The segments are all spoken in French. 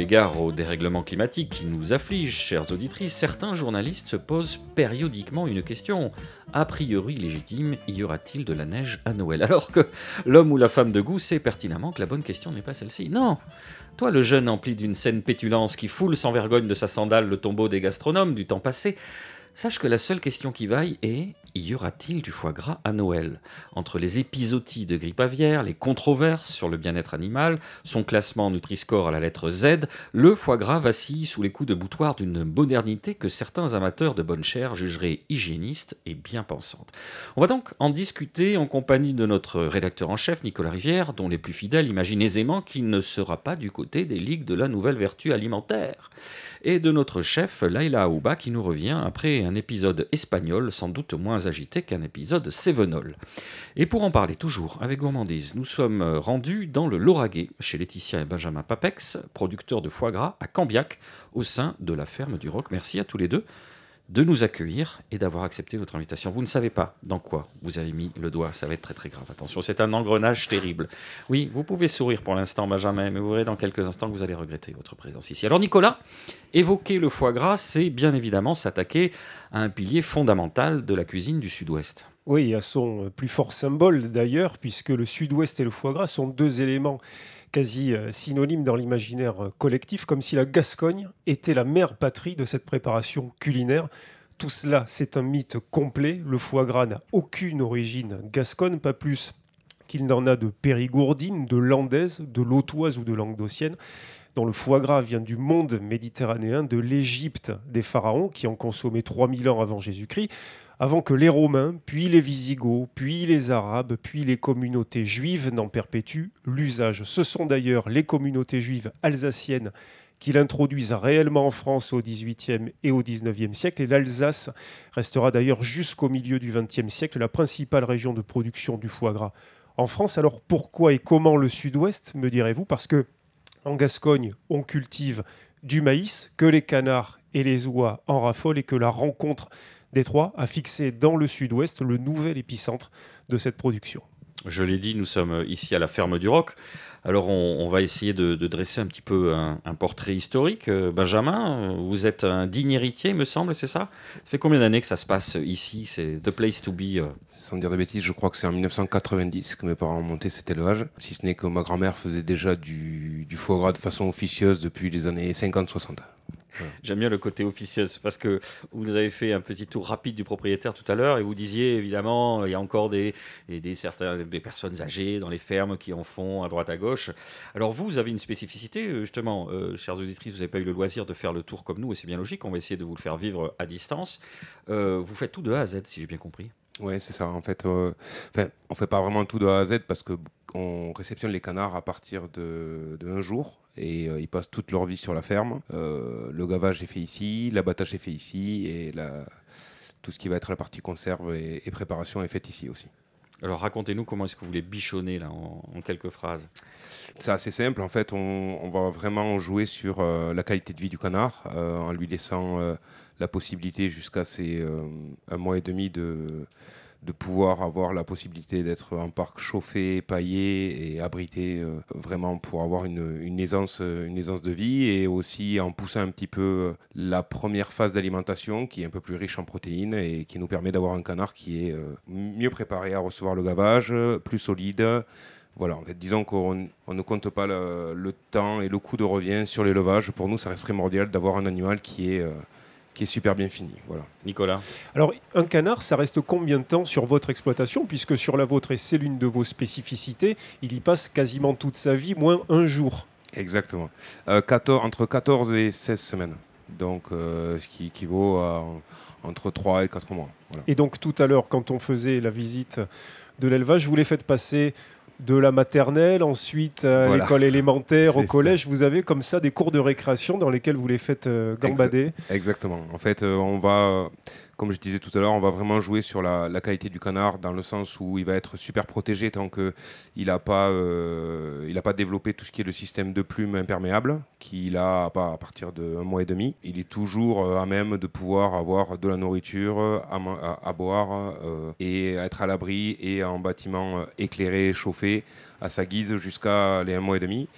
Égard au dérèglement climatique qui nous afflige, chères auditrices, certains journalistes se posent périodiquement une question. A priori légitime, y aura-t-il de la neige à Noël? Alors que l'homme ou la femme de goût sait pertinemment que la bonne question n'est pas celle-ci. Non Toi, le jeune empli d'une saine pétulance qui foule sans vergogne de sa sandale le tombeau des gastronomes du temps passé, sache que la seule question qui vaille est y aura-t-il du foie gras à Noël? Entre les épisodies de grippe aviaire, les controverses sur le bien-être animal, son classement Nutri-Score à la lettre Z, le foie gras vacille sous les coups de boutoir d'une modernité que certains amateurs de bonne chair jugeraient hygiéniste et bien pensante. On va donc en discuter en compagnie de notre rédacteur en chef Nicolas Rivière, dont les plus fidèles imaginent aisément qu'il ne sera pas du côté des ligues de la nouvelle vertu alimentaire, et de notre chef Laila Aouba qui nous revient après un épisode espagnol sans doute moins agité qu'un épisode Sévenol. Et pour en parler toujours avec gourmandise, nous sommes rendus dans le Lauragais, chez Laetitia et Benjamin Papex, producteurs de foie gras à Cambiac, au sein de la ferme du Roc. Merci à tous les deux de nous accueillir et d'avoir accepté notre invitation. Vous ne savez pas dans quoi vous avez mis le doigt, ça va être très très grave. Attention, c'est un engrenage terrible. Oui, vous pouvez sourire pour l'instant, Benjamin, mais vous verrez dans quelques instants que vous allez regretter votre présence ici. Alors Nicolas, évoquer le foie gras, c'est bien évidemment s'attaquer à un pilier fondamental de la cuisine du Sud-Ouest. Oui, à son plus fort symbole d'ailleurs, puisque le Sud-Ouest et le foie gras sont deux éléments quasi synonymes dans l'imaginaire collectif, comme si la Gascogne était la mère patrie de cette préparation culinaire. Tout cela, c'est un mythe complet. Le foie gras n'a aucune origine gasconne, pas plus qu'il n'en a de périgourdine, de landaise, de lautoise ou de languedocienne dont le foie gras vient du monde méditerranéen, de l'Égypte des pharaons, qui en consommaient 3000 ans avant Jésus-Christ, avant que les Romains, puis les Visigoths, puis les Arabes, puis les communautés juives n'en perpétuent l'usage. Ce sont d'ailleurs les communautés juives alsaciennes qui l'introduisent réellement en France au XVIIIe et au XIXe siècle. Et l'Alsace restera d'ailleurs jusqu'au milieu du XXe siècle la principale région de production du foie gras en France. Alors pourquoi et comment le Sud-Ouest, me direz-vous? Parce que en Gascogne, on cultive du maïs, que les canards et les oies en raffolent et que la rencontre des trois a fixé dans le sud-ouest le nouvel épicentre de cette production. Je l'ai dit, nous sommes ici à la ferme du Roc. Alors on, on va essayer de, de, dresser un petit peu un, un portrait historique. Euh, Benjamin, vous êtes un digne héritier, me semble, c'est ça? Ça fait combien d'années que ça se passe ici? C'est the place to be euh Sans dire de bêtises, je crois que c'est en 1990 que mes parents ont monté cet élevage. Si ce n'est que ma grand-mère faisait déjà du, du foie gras de façon officieuse depuis les années 50-60. J'aime bien le côté officieuse parce que vous avez fait un petit tour rapide du propriétaire tout à l'heure et vous disiez évidemment il y a encore des, des, certains, des personnes âgées dans les fermes qui en font à droite à gauche. Alors vous, vous avez une spécificité justement, euh, chères auditrices, vous n'avez pas eu le loisir de faire le tour comme nous et c'est bien logique, on va essayer de vous le faire vivre à distance. Euh, vous faites tout de A à Z si j'ai bien compris. Oui, c'est ça. En fait, euh, on fait pas vraiment tout de A à Z parce que on réceptionne les canards à partir de, de un jour et euh, ils passent toute leur vie sur la ferme. Euh, le gavage est fait ici, l'abattage est fait ici et la, tout ce qui va être la partie conserve et, et préparation est fait ici aussi. Alors racontez-nous comment est-ce que vous les bichonnez là en, en quelques phrases. C'est assez simple en fait, on, on, va vraiment jouer sur euh, la qualité de vie du canard en lui laissant la possibilité jusqu'à ses un mois et demi de de pouvoir avoir la possibilité d'être en parc chauffé, paillé et abrité euh, vraiment pour avoir une, une, aisance, une aisance de vie et aussi en poussant un petit peu la première phase d'alimentation qui est un peu plus riche en protéines et qui nous permet d'avoir un canard qui est euh, mieux préparé à recevoir le gavage, plus solide. Voilà, disons qu'on on ne compte pas le, le, temps et le coût de revient sur l'élevage. Pour nous, ça reste primordial d'avoir un animal qui est... Euh, qui est super bien fini. Voilà. Nicolas Alors, un canard, ça reste combien de temps sur votre exploitation Puisque sur la vôtre, et c'est l'une de vos spécificités, il y passe quasiment toute sa vie, moins un jour. Exactement. Euh, 14, entre 14 et 16 semaines. Donc, euh, ce qui équivaut à entre 3 et 4 mois. Voilà. Et donc, tout à l'heure, quand on faisait la visite de l'élevage, vous les faites passer de la maternelle, ensuite à l'école élémentaire, au collège. Vous avez comme ça des cours de récréation dans lesquels vous les faites gambader. Exactement. En fait, on va comme je disais tout à l'heure, on va vraiment jouer sur la, qualité du canard dans le sens où il va être super protégé tant qu'il n'a pas, euh, pas développé tout ce qui est le système de plumes imperméable qu'il a à, partir d'un mois et demi. Il est toujours euh, à même de pouvoir avoir de la nourriture à, boire euh, et être à l'abri et en bâtiment éclairé, chauffé à sa guise jusqu'à les un mois et demi.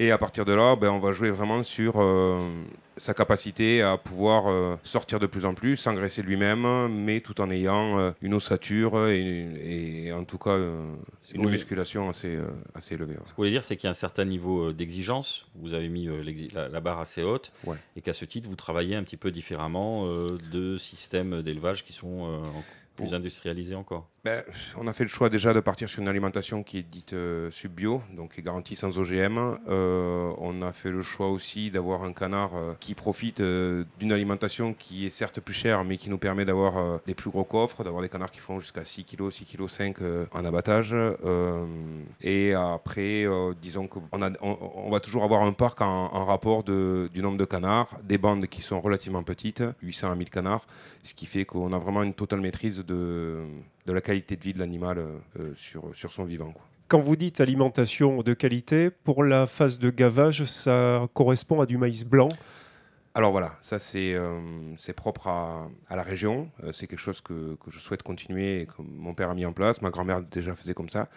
Et à partir de là, ben, on va jouer vraiment sur sa capacité à pouvoir euh, sortir de plus en plus, s'engraisser lui-même, mais tout en ayant euh, une ossature et, en tout cas euh, une musculation assez, assez élevée. Ce que vous voulez dire, c'est qu'il y a un certain niveau d'exigence. Vous avez mis la, barre assez haute et qu'à ce titre, vous travaillez un petit peu différemment de systèmes d'élevage qui sont plus industrialisé encore ben, On a fait le choix déjà de partir sur une alimentation qui est dite euh, sub-bio, donc qui est garantie sans OGM. Euh, on a fait le choix aussi d'avoir un canard euh, qui profite d'une alimentation qui est certes plus chère, mais qui nous permet d'avoir des plus gros coffres, d'avoir des canards qui font jusqu'à 6 kg, 6 kg 5 en abattage. et après, disons qu'on on, on, va toujours avoir un parc en, en rapport de, du nombre de canards, des bandes qui sont relativement petites, 800 à 1000 canards, ce qui fait qu'on a vraiment une totale maîtrise de, de la qualité de vie de l'animal euh, sur, sur son vivant. Quand vous dites alimentation de qualité, pour la phase de gavage, ça correspond à du maïs blanc? Alors voilà, ça c'est euh, propre à, à, la région. Euh, c'est quelque chose que, que, je souhaite continuer et que mon père a mis en place. Ma grand-mère déjà faisait comme ça.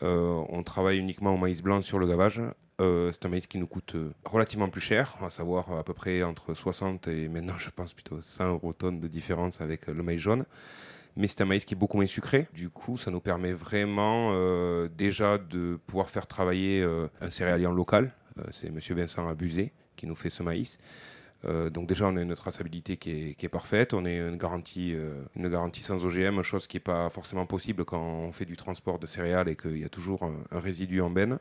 on travaille uniquement au maïs blanc sur le gavage. c'est un maïs qui nous coûte relativement plus cher, à savoir à peu près entre 60 et maintenant je pense plutôt 100 euros tonnes de différence avec le maïs jaune mais c'est un maïs qui est beaucoup moins sucré. Du coup, ça nous permet vraiment euh, déjà de pouvoir faire travailler euh, un céréalien local. Euh, c'est Monsieur Vincent Abusé qui nous fait ce maïs. donc déjà, on a une traçabilité qui est, parfaite. On a une garantie, une garantie sans OGM, chose qui n'est pas forcément possible quand on fait du transport de céréales et qu'il y a toujours un, résidu en benne.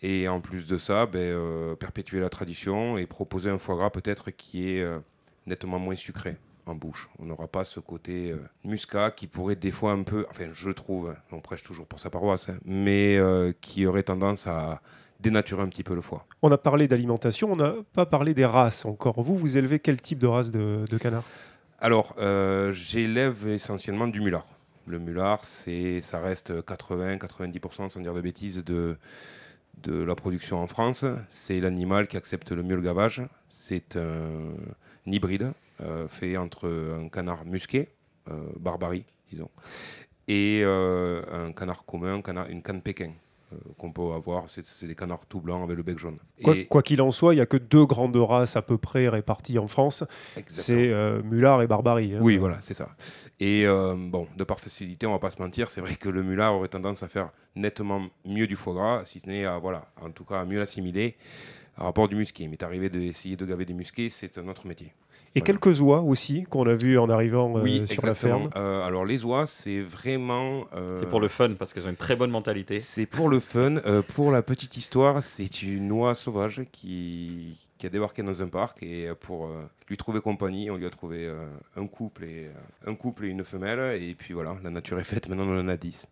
Et en plus de ça, ben, perpétuer la tradition et proposer un foie gras peut-être qui est nettement moins sucré en bouche. On n'aura pas ce côté euh, muscat qui pourrait des fois un peu, enfin je trouve, hein, on prêche toujours pour sa paroisse, hein, mais euh, qui aurait tendance à dénaturer un petit peu le foie. On a parlé d'alimentation, on n'a pas parlé des races encore. Vous, vous élevez quel type de race de, canard? Alors, euh, j'élève essentiellement du mulard. Le mulard, c'est, ça reste 80-90%, sans dire de bêtises, de, de la production en France. C'est l'animal qui accepte le mieux le gavage. C'est un hybride fait entre un canard musqué, euh, barbarie, disons, et euh, un canard commun, canard, une canne pékin qu'on peut avoir, c'est des canards tout blancs avec le bec jaune. Quoi qu'il en soit, il n'y a que deux grandes races à peu près réparties en France. C'est euh, Mulard et Barbarie. Hein. oui, voilà, c'est ça. Et bon, de par facilité, on va pas se mentir, c'est vrai que le Mulard aurait tendance à faire nettement mieux du foie gras, si ce n'est à, voilà, en tout cas, à mieux l'assimiler à rapport du musqué. Mais arrivé d'essayer de gaver des musqués, c'est un autre métier. Et quelques oies aussi qu'on a vu en arrivant euh, sur la ferme. Euh, alors les oies, c'est vraiment. Euh, c'est pour le fun parce qu'elles ont une très bonne mentalité. C'est pour le fun. pour la petite histoire, c'est une oie sauvage qui, qui a débarqué dans un parc et pour lui trouver compagnie, on lui a trouvé un couple et un couple et une femelle et puis voilà, la nature est faite. Maintenant, on en a 10.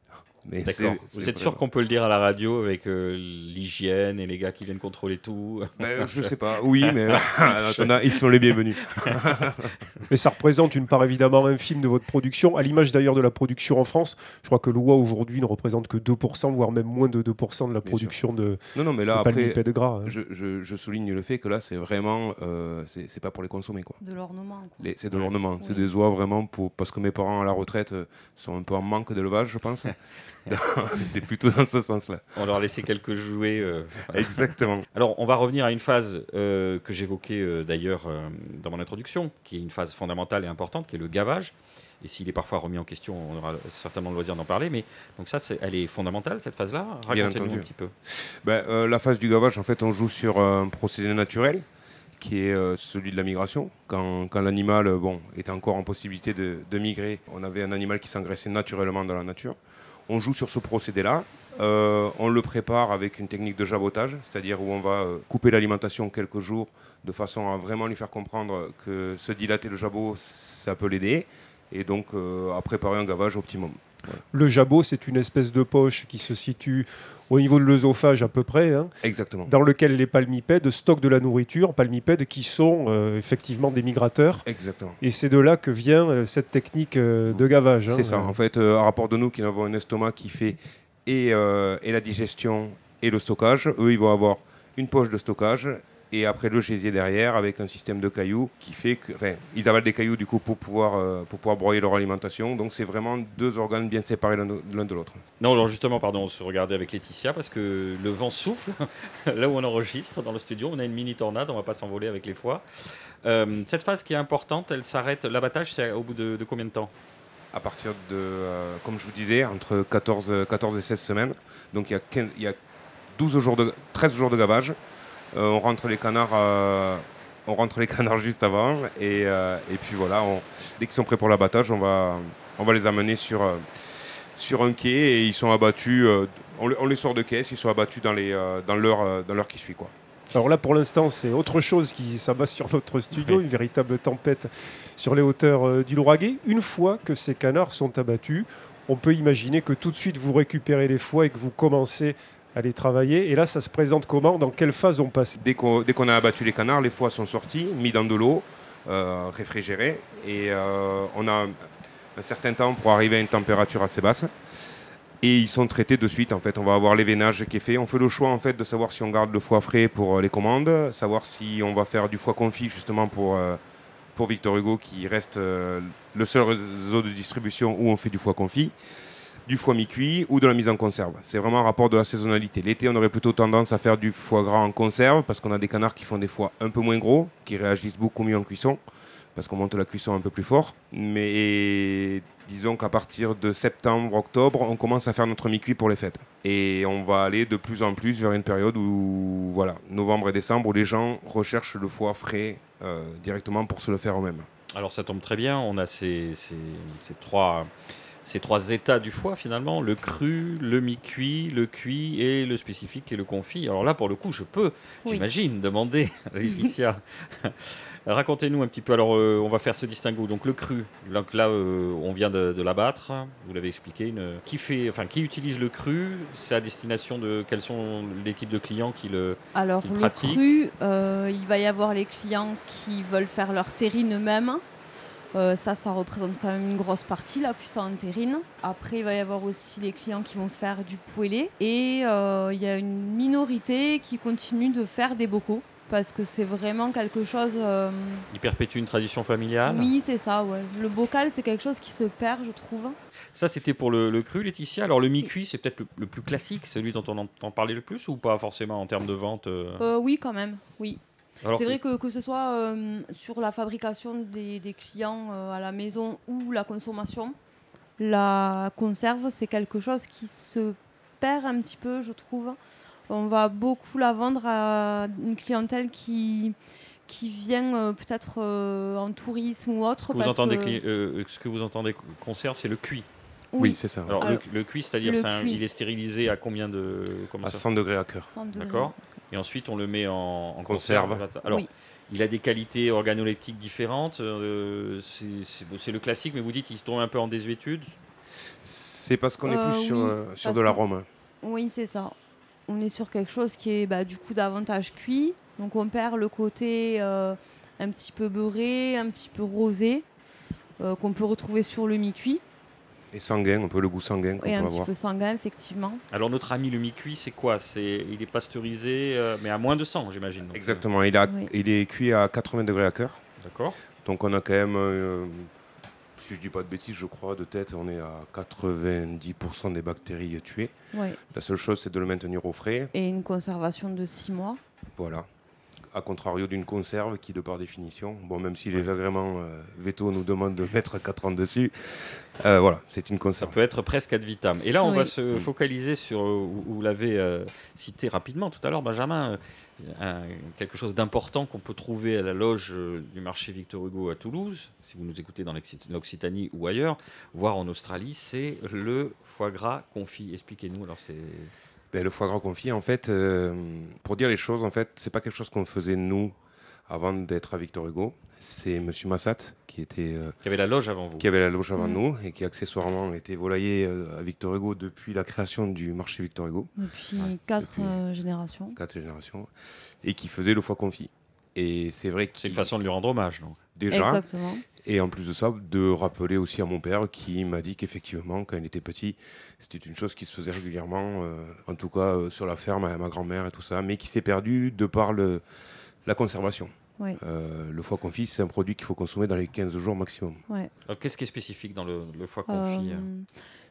D'accord. Vous êtes sûr qu'on peut le dire à la radio avec euh, l'hygiène et les gars qui viennent contrôler tout ben, Je sais pas. Oui, mais ils sont les bienvenus. mais ça représente une part évidemment infime de votre production, à l'image d'ailleurs de la production en France. Je crois que l'OA aujourd'hui ne représente que 2%, voire même moins de 2% de la production de, non, non, mais là, de de gras. Hein. Je, je, souligne le fait que là, c'est vraiment, euh, c'est pas pour les consommer. Quoi. De l'ornement. C'est de l'ornement. C'est des oies vraiment pour, parce que mes parents à la retraite sont un peu en manque d'élevage, je pense. c'est plutôt dans ce sens-là. On leur a laissé quelques jouets. Euh, Exactement. Alors, on va revenir à une phase euh, que j'évoquais euh, d'ailleurs dans mon introduction, qui est une phase fondamentale et importante, qui est le gavage. Et s'il est parfois remis en question, on aura certainement le loisir d'en parler. Mais donc ça, elle est fondamentale, cette phase-là? Racontez-nous un petit peu. Ben, la phase du gavage, en fait, on joue sur un procédé naturel qui est celui de la migration. Quand, quand l'animal bon, était encore en possibilité de, de, migrer, on avait un animal qui s'engraissait naturellement dans la nature. On joue sur ce procédé-là. Euh, on le prépare avec une technique de jabotage, c'est-à-dire où on va euh, couper l'alimentation quelques jours de façon à vraiment lui faire comprendre que se dilater le jabot, ça peut l'aider, et donc euh, à préparer un gavage optimum. Le jabot, c'est une espèce de poche qui se situe au niveau de l'œsophage à peu près, hein, Exactement. dans lequel les palmipèdes stockent de la nourriture, palmipèdes qui sont euh, effectivement des migrateurs. Exactement. Et c'est de là que vient euh, cette technique euh, de gavage. hein. C'est ça. En fait, à rapport de nous qui avons un estomac qui fait et, et la digestion et le stockage, eux, ils vont avoir une poche de stockage et après le gésier derrière avec un système de cailloux qui fait que, enfin, ils avalent des cailloux du coup pour pouvoir euh, pour pouvoir broyer leur alimentation. Donc c'est vraiment deux organes bien séparés l'un de l'autre. Non, alors justement, pardon, on se regardait avec Laetitia parce que le vent souffle là où on enregistre dans le studio. On a une mini tornade, on va pas s'envoler avec les foies. Euh, cette phase qui est importante, elle s'arrête. L'abattage, c'est au bout de, de combien de temps? À partir de, euh, comme je vous disais, entre 14, euh, 14 et 16 semaines. Donc il y a, 15 il y a 12 jours de, 13 jours de gavage. Euh, on rentre les canards. euh, on rentre les canards juste avant et, euh, et puis voilà, on- dès qu'ils sont prêts pour l'abattage, on va, on va les amener sur, euh, sur un quai et ils sont abattus. euh, on, les- on les sort de caisse, ils sont abattus dans, les, dans l'heure dans l'heure qui suit. Quoi. Alors là, pour l'instant, c'est autre chose qui s'abat sur notre studio, Oui. une véritable tempête sur les hauteurs du Lauragais. Une fois que ces canards sont abattus, on peut imaginer que tout de suite vous récupérez les foies et que vous commencez les travailler. Et là, ça se présente comment? Dans quelle phase on passe? Dès qu'on, a abattu les canards, les foies sont sortis, mis dans de l'eau, euh, réfrigérés, et euh, on a un, certain temps pour arriver à une température assez basse. Et ils sont traités de suite. En fait, on va avoir l'événage qui est fait. On fait le choix en fait de savoir si on garde le foie frais pour euh, les commandes, savoir si on va faire du foie confit justement pour euh, pour Victor Hugo qui reste le seul réseau de distribution où on fait du foie confit, du foie mi-cuit ou de la mise en conserve. C'est vraiment un rapport de la saisonnalité. L'été, on aurait plutôt tendance à faire du foie gras en conserve parce qu'on a des canards qui font des foies un peu moins gros, qui réagissent beaucoup mieux en cuisson parce qu'on monte la cuisson un peu plus fort. Mais disons qu'à partir de septembre, octobre, on commence à faire notre mi-cuit pour les fêtes. Et on va aller de plus en plus vers une période où, voilà, novembre et décembre, où les gens recherchent le foie frais euh, directement pour se le faire eux-mêmes. Alors ça tombe très bien, on a ces, ces- ces trois, ces trois états du foie finalement, le cru, le mi-cuit, le cuit et le spécifique et le confit. Alors là pour le coup je peux, Oui. j'imagine, demander à Laetitia. Racontez-nous un petit peu, alors euh, on va faire ce distinguo. Donc le cru, donc là euh, on vient de, de l'abattre, vous l'avez expliqué. Une... Qui, fait, enfin, qui utilise le cru C'est à destination de quels sont les types de clients qui le... Alors le cru, euh, il va y avoir les clients qui veulent faire leur terrine eux-mêmes. Euh, ça, ça représente quand même une grosse partie, la cuisson en terrine. Après, il va y avoir aussi les clients qui vont faire du poêlé. Et euh, il y a une minorité qui continue de faire des bocaux. Parce que c'est vraiment quelque chose... euh, Il perpétue une tradition familiale oui, c'est ça, ouais. Le bocal, c'est quelque chose qui se perd, je trouve. Ça, c'était pour le, le cru, Laetitia. Alors, le mi-cuit, c'est peut-être le, le plus classique, celui dont on entend parler le plus, ou pas forcément en termes de vente euh? Euh, oui, quand même, oui. C'est vrai que, que ce soit euh, sur la fabrication des, des clients euh, à la maison ou la consommation, la conserve, c'est quelque chose qui se perd un petit peu, je trouve. On va beaucoup la vendre à une clientèle qui, qui vient euh, peut-être euh, en tourisme ou autre. que vous parce entendez, que- euh, ce que vous entendez conserve, c'est le cuit. Oui, c'est ça. Alors, Alors, le, le cuit, c'est-à-dire, il est stérilisé à combien de. comment À ça 100 degrés à cœur. D'accord. Et ensuite, on le met en, en Conserve. Alors, Oui. il a des qualités organoleptiques différentes. euh, c'est le classique, mais vous dites qu'il se tombe un peu en désuétude. C'est parce qu'on est Euh, plus sur, oui, euh, sur parce de l'arôme. Oui, c'est ça. On est sur quelque chose qui est bah, du coup davantage cuit. Donc on perd le côté euh, un petit peu beurré, un petit peu rosé, euh, qu'on peut retrouver sur le mi-cuit. Et sanguin, un peu le goût sanguin qu'on Et peut un petit peu sanguin, effectivement. Alors, notre ami le mi-cuit, c'est quoi? C'est Il est pasteurisé, euh, mais à moins de 100, j'imagine. donc, Exactement, il, a, Oui. il est cuit à 80 degrés à cœur. D'accord. Donc on a quand même, euh, si je dis pas de bêtises, je crois, de tête, on est à 90% des bactéries tuées. Ouais. La seule chose, c'est de le maintenir au frais. Et une conservation de 6 mois. Voilà. A contrario d'une conserve qui, de par définition, bon, même si les agréments euh, veto nous demandent de mettre 4 ans dessus, euh, voilà, c'est une Ça conserve. peut être presque ad vitam. Et là, on Oui. va se focaliser sur, euh, vous vous l'avez euh, cité rapidement tout à l'heure, Benjamin, euh, un- quelque chose d'important qu'on peut trouver à la loge euh, du marché Victor Hugo à Toulouse, si vous nous écoutez dans l'Occit- l'Occitanie ou ailleurs, voire en Australie, c'est le foie gras confit. Expliquez-nous. Alors, c'est Ben, le foie gras confit, en fait, euh, pour dire les choses, en fait, c'est pas quelque chose qu'on faisait nous avant d'être à Victor Hugo. C'est Monsieur Massat qui était qui avait la loge avant vous, qui avait la loge avant Mm. nous et qui accessoirement était volaillé euh, à Victor Hugo depuis la création du marché Victor Hugo, Depuis Ouais, quatre depuis- euh, générations. quatre générations, et qui faisait le foie confit. Et c'est vrai c'est une façon de lui rendre hommage. Donc. déjà, Exactement. Et en plus de ça, de rappeler aussi à mon père qui m'a dit qu'effectivement, quand il était petit, c'était une chose qui se faisait régulièrement, euh, en tout cas euh, sur la ferme à ma grand-mère et tout ça, mais qui s'est perdu de par le, la conservation. Euh, le foie confit, c'est un produit qu'il faut consommer dans les 15 jours maximum. Alors, qu'est-ce qui est spécifique dans le, le foie confit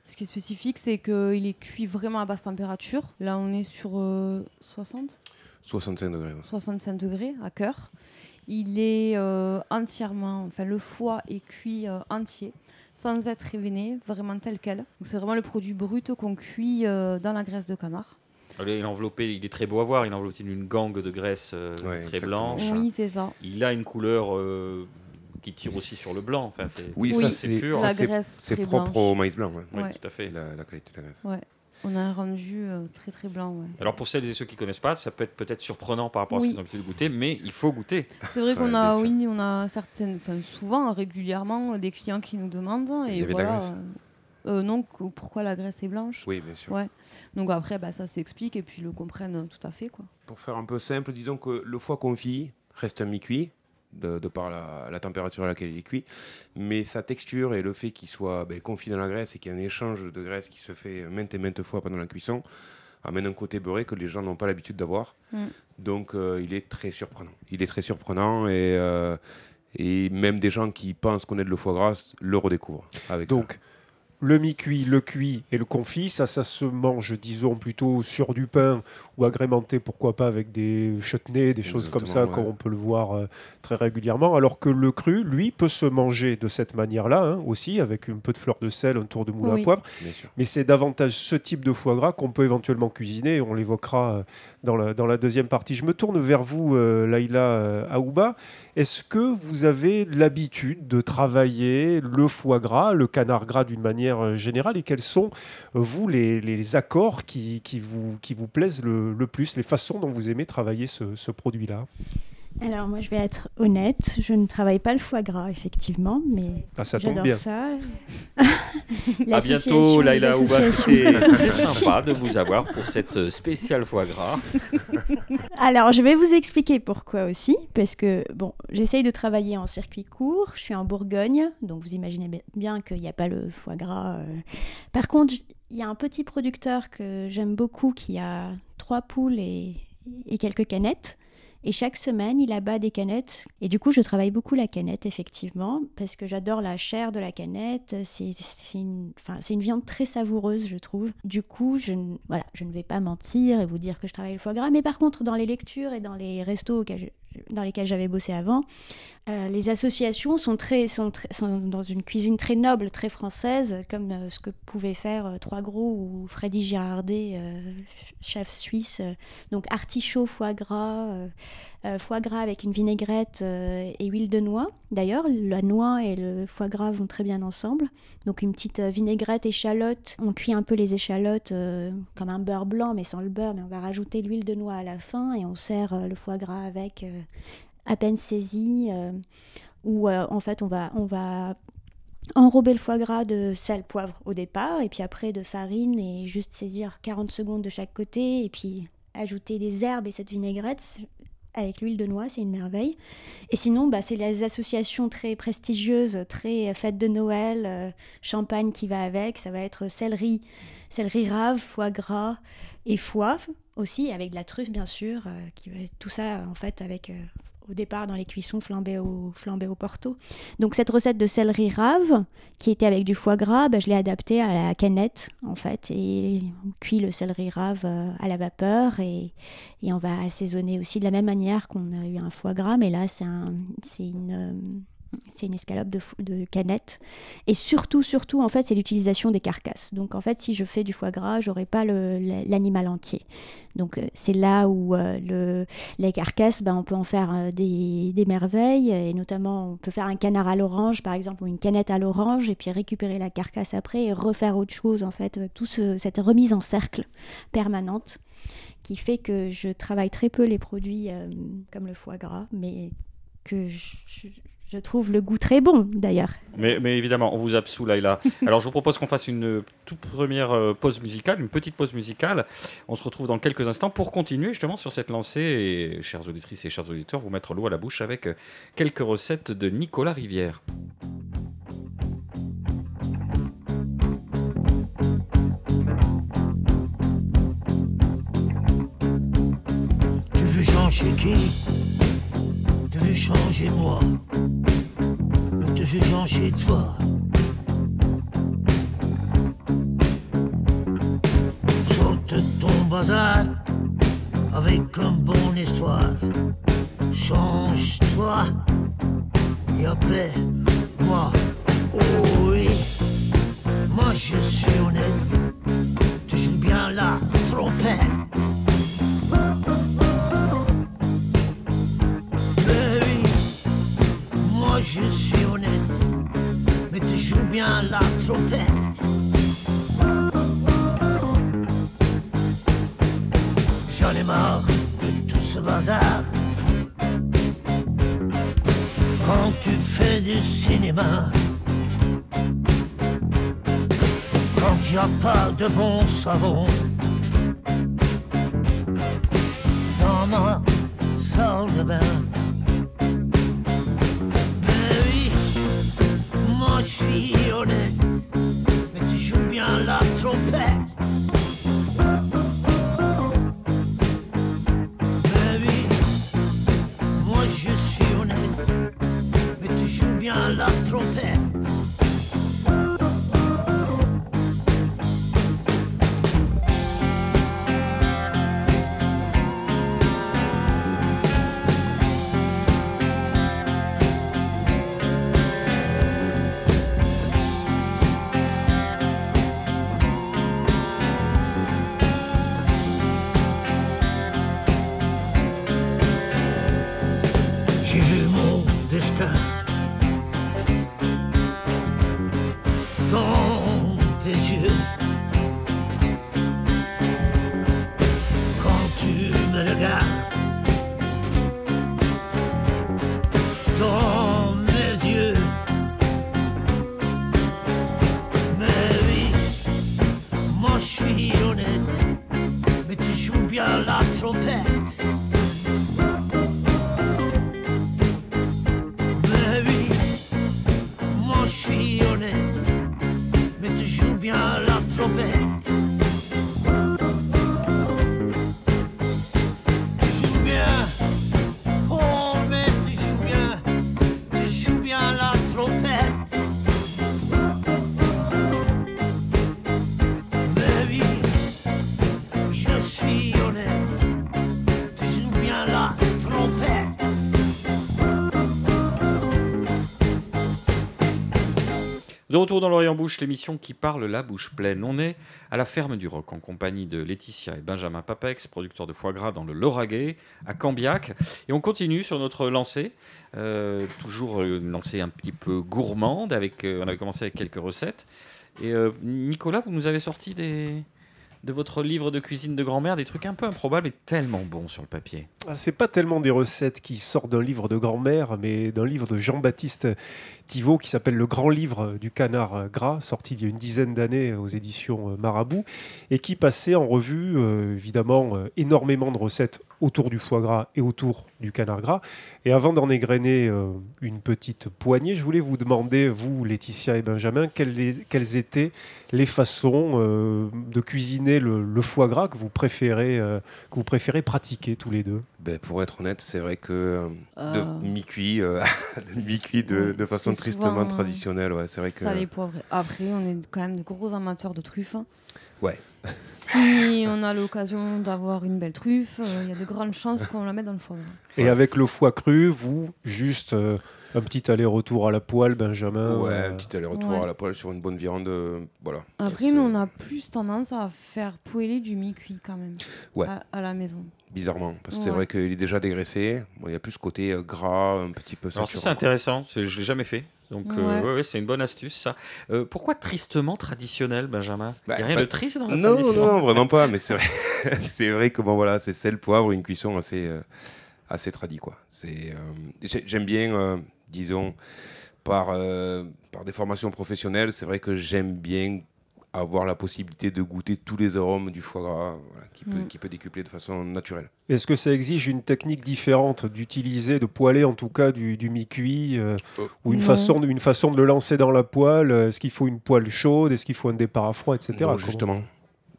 ce qui est spécifique, c'est qu'il est cuit vraiment à basse température. Là, on est sur euh, 60, 65 degrés. ouais. 65 degrés à cœur. Il est euh, entièrement, enfin le foie est cuit euh, entier, sans être révéné, vraiment tel quel. Donc c'est vraiment le produit brut qu'on cuit euh, dans la graisse de canard. Alors, il est enveloppé, il est très beau à voir, il est enveloppé d'une gangue de graisse euh, Ouais, très exactement. blanche. Oui, c'est ça. Il a une couleur euh, qui tire aussi sur le blanc. Enfin, c'est Oui, Oui, ça c'est pur. C'est- graisse c'est très propre blanche. au maïs blanc, ouais, Oui, Ouais. tout à fait. la, la qualité de la graisse. On a un rendu euh, très très blanc. ouais. Alors pour celles et ceux qui connaissent pas, ça peut être peut-être surprenant par rapport à ce qu'ils ont l'habitude de goûter, mais il faut goûter. C'est vrai qu'on a, oui, on a certaines, enfin souvent, régulièrement, des clients qui nous demandent. Et avez voilà, euh, euh, non, pourquoi la graisse est blanche? Oui, bien sûr. Ouais. Donc après, bah, ça s'explique et puis ils le comprennent euh, tout à fait. Quoi. Pour faire un peu simple, disons que le foie confit reste un mi-cuit, de, de par la, la température à laquelle il est cuit, mais sa texture et le fait qu'il soit ben, confit dans la graisse et qu'il y ait un échange de graisse qui se fait maintes et maintes fois pendant la cuisson, amène un côté beurré que les gens n'ont pas l'habitude d'avoir. Mm. Donc euh, il est très surprenant. Il est très surprenant et, euh, et même des gens qui pensent connaître le foie gras le redécouvrent avec ça. Le mi-cuit, le cuit et le confit, ça, ça se mange, disons, plutôt sur du pain ou agrémenté, pourquoi pas, avec des chutneys, des choses comme ça, comme on peut le voir euh, très régulièrement. Alors que le cru, lui, peut se manger de cette manière-là, hein, aussi, avec un peu de fleur de sel, un tour de moulin Oui. à poivre. Mais c'est davantage ce type de foie gras qu'on peut éventuellement cuisiner, et on l'évoquera euh, dans la, dans la deuxième partie. Je me tourne vers vous, euh, Laïla euh, Aouba. Est-ce que vous avez l'habitude de travailler le foie gras, le canard gras d'une manière euh, générale, et quels sont, euh, vous, les, accords qui, vous, qui vous plaisent le, plus, les façons dont vous aimez travailler ce, ce produit-là? Alors moi je vais être honnête, je ne travaille pas le foie gras effectivement, mais ah, Ça tombe j'adore bien. ça. À bientôt, les Ouba. C'était très sympa de vous avoir pour cette euh, spéciale foie gras. Alors, je vais vous expliquer pourquoi aussi, parce que bon, j'essaye de travailler en circuit court. Je suis en Bourgogne, donc vous imaginez bi- bien qu'il n'y a pas le foie gras. euh. Par contre, il y a un petit producteur que j'aime beaucoup qui a trois poules et, et quelques canettes. Et chaque semaine, il abat des canettes. Et du coup, je travaille beaucoup la canette, effectivement, parce que j'adore la chair de la canette. C'est une, viande très savoureuse, je trouve. Du coup, je, voilà, je ne vais pas mentir et vous dire que je travaille le foie gras. Mais par contre, dans les lectures et dans les restos dans lesquels j'avais bossé avant, euh, les associations sont, très, sont, dans une cuisine très noble, très française, comme euh, ce que pouvaient faire euh, Trois Gros ou Freddy Girardet, chef suisse. donc artichaut, foie gras, foie gras avec une vinaigrette et huile de noix. D'ailleurs, la noix et le foie gras vont très bien ensemble. Donc une petite vinaigrette échalote. On cuit un peu les échalotes comme un beurre blanc, mais sans le beurre. Mais on va rajouter l'huile de noix à la fin et on sert le foie gras avec à peine saisi. euh, où euh, en fait on va, on va enrober le foie gras de sel, poivre au départ, et puis après de farine et juste saisir 40 secondes de chaque côté, et puis ajouter des herbes et cette vinaigrette avec l'huile de noix, c'est une merveille. Et sinon, bah, c'est les associations très prestigieuses, très fête de Noël, euh, champagne qui va avec, ça va être céleri, céleri rave, foie gras et foie aussi, avec de la truffe bien sûr, qui va tout ça en fait avec... au départ dans les cuissons flambées au, flambées au porto. Donc cette recette de céleri rave, qui était avec du foie gras, bah, je l'ai adaptée à la canette en fait. Et on cuit le céleri rave euh, à la vapeur et, et on va assaisonner aussi de la même manière qu'on a eu un foie gras, mais là c'est un, une, euh, c'est une escalope de, de canette. Et surtout, surtout, en fait, c'est l'utilisation des carcasses. Donc, en fait, si je fais du foie gras, j'aurai pas l'animal entier. Donc, euh, c'est là où euh, le, les carcasses, ben, on peut en faire euh, des, merveilles. Et notamment, on peut faire un canard à l'orange, par exemple, ou une canette à l'orange, et puis récupérer la carcasse après et refaire autre chose, en fait. Tout ce- cette remise en cercle permanente qui fait que je travaille très peu les produits comme le foie gras, mais que je- trouve le goût très bon d'ailleurs. Mais, mais, évidemment, on vous absout là. Alors je vous propose qu'on fasse une toute première euh, pause musicale, une petite pause musicale. On se retrouve dans quelques instants pour continuer justement sur cette lancée et, chères auditrices et chers auditeurs, vous mettre l'eau à la bouche avec euh, quelques recettes de Nicolas Rivière. Tu veux changer qui? Veux changer moi Tu veux changer toi Sorte ton bazar avec une bonne histoire. Change-toi et après moi, oh oui, moi je suis honnête. Tu joues bien la trompette. Je suis honnête, mais tu joues bien la trompette. J'en ai marre de tout ce bazar. Quand tu fais du cinéma, quand n'y a pas de bon savon, dans ma salle de bain. Honnête, mais tu joues bien la trompette. De retour dans l'Orient Bouche, l'émission qui parle la bouche pleine. On est à la ferme du Roc en compagnie de Laetitia et Benjamin Papex, producteurs de foie gras dans le Lauragais, à Cambiac. Et on continue sur notre lancée, euh, toujours une lancée un petit peu gourmande. Avec, euh, on avait commencé avec quelques recettes. Et euh, Nicolas, vous nous avez sorti des, de votre livre de cuisine de grand-mère des trucs un peu improbables et tellement bons sur le papier. Ah, C'est pas tellement des recettes qui sortent d'un livre de grand-mère, mais d'un livre de Jean-Baptiste Thivot qui s'appelle Le Grand Livre du Canard Gras, sorti il y a une dizaine d'années aux éditions euh, Marabout, et qui passait en revue euh, évidemment euh, énormément de recettes autour du foie gras et autour du canard gras. Et avant d'en égrener euh, une petite poignée, je voulais vous demander, vous, Laetitia et Benjamin, quelles, les- quelles étaient les façons euh, de cuisiner le, le foie gras que vous préférez, euh, que vous préférez pratiquer tous les deux? Ben, pour être honnête, c'est vrai que euh, Euh, de mi-cuit, euh, de de, façon tristement traditionnelle. Ouais, c'est vrai que. Après, on est quand même de gros amateurs de truffes. hein. Ouais. Si on a l'occasion d'avoir une belle truffe, euh, il y a de grandes chances qu'on la mette dans le foie. Et avec le foie cru, vous, juste euh, un petit aller-retour à la poêle, Benjamin. ouais, euh, un petit aller-retour ouais. à la poêle sur une bonne viande. euh, voilà. Après, nous, on a plus tendance à faire poêler du mi-cuit quand même Ouais. à, à la maison. Bizarrement, parce que c'est vrai qu'il est déjà dégraissé. Bon, il y a plus ce côté euh, gras, un petit peu Alors ça, c'est intéressant, je l'ai jamais fait. Donc euh, Ouais. c'est une bonne astuce ça. Euh, pourquoi tristement traditionnel, Benjamin? Il Bah, n'y a rien bah, de triste dans la Non, tradition non, non, vraiment pas. Mais c'est vrai, c'est vrai que bon, voilà, c'est sel, poivre, une cuisson assez, euh, assez tradie, quoi. C'est, euh, j'ai- j'aime bien euh, disons, par, euh, par des formations professionnelles, c'est vrai que j'aime bien avoir la possibilité de goûter tous les arômes du foie gras voilà, qui, peut, Mm. qui peut décupler de façon naturelle. Est-ce que ça exige une technique différente d'utiliser, de poêler en tout cas du, du mi-cuit euh, Oh. ou une façon, de- une façon de le lancer dans la poêle? Euh, Est-ce qu'il faut une poêle chaude? Est-ce qu'il faut un départ à froid, etc. Non, justement,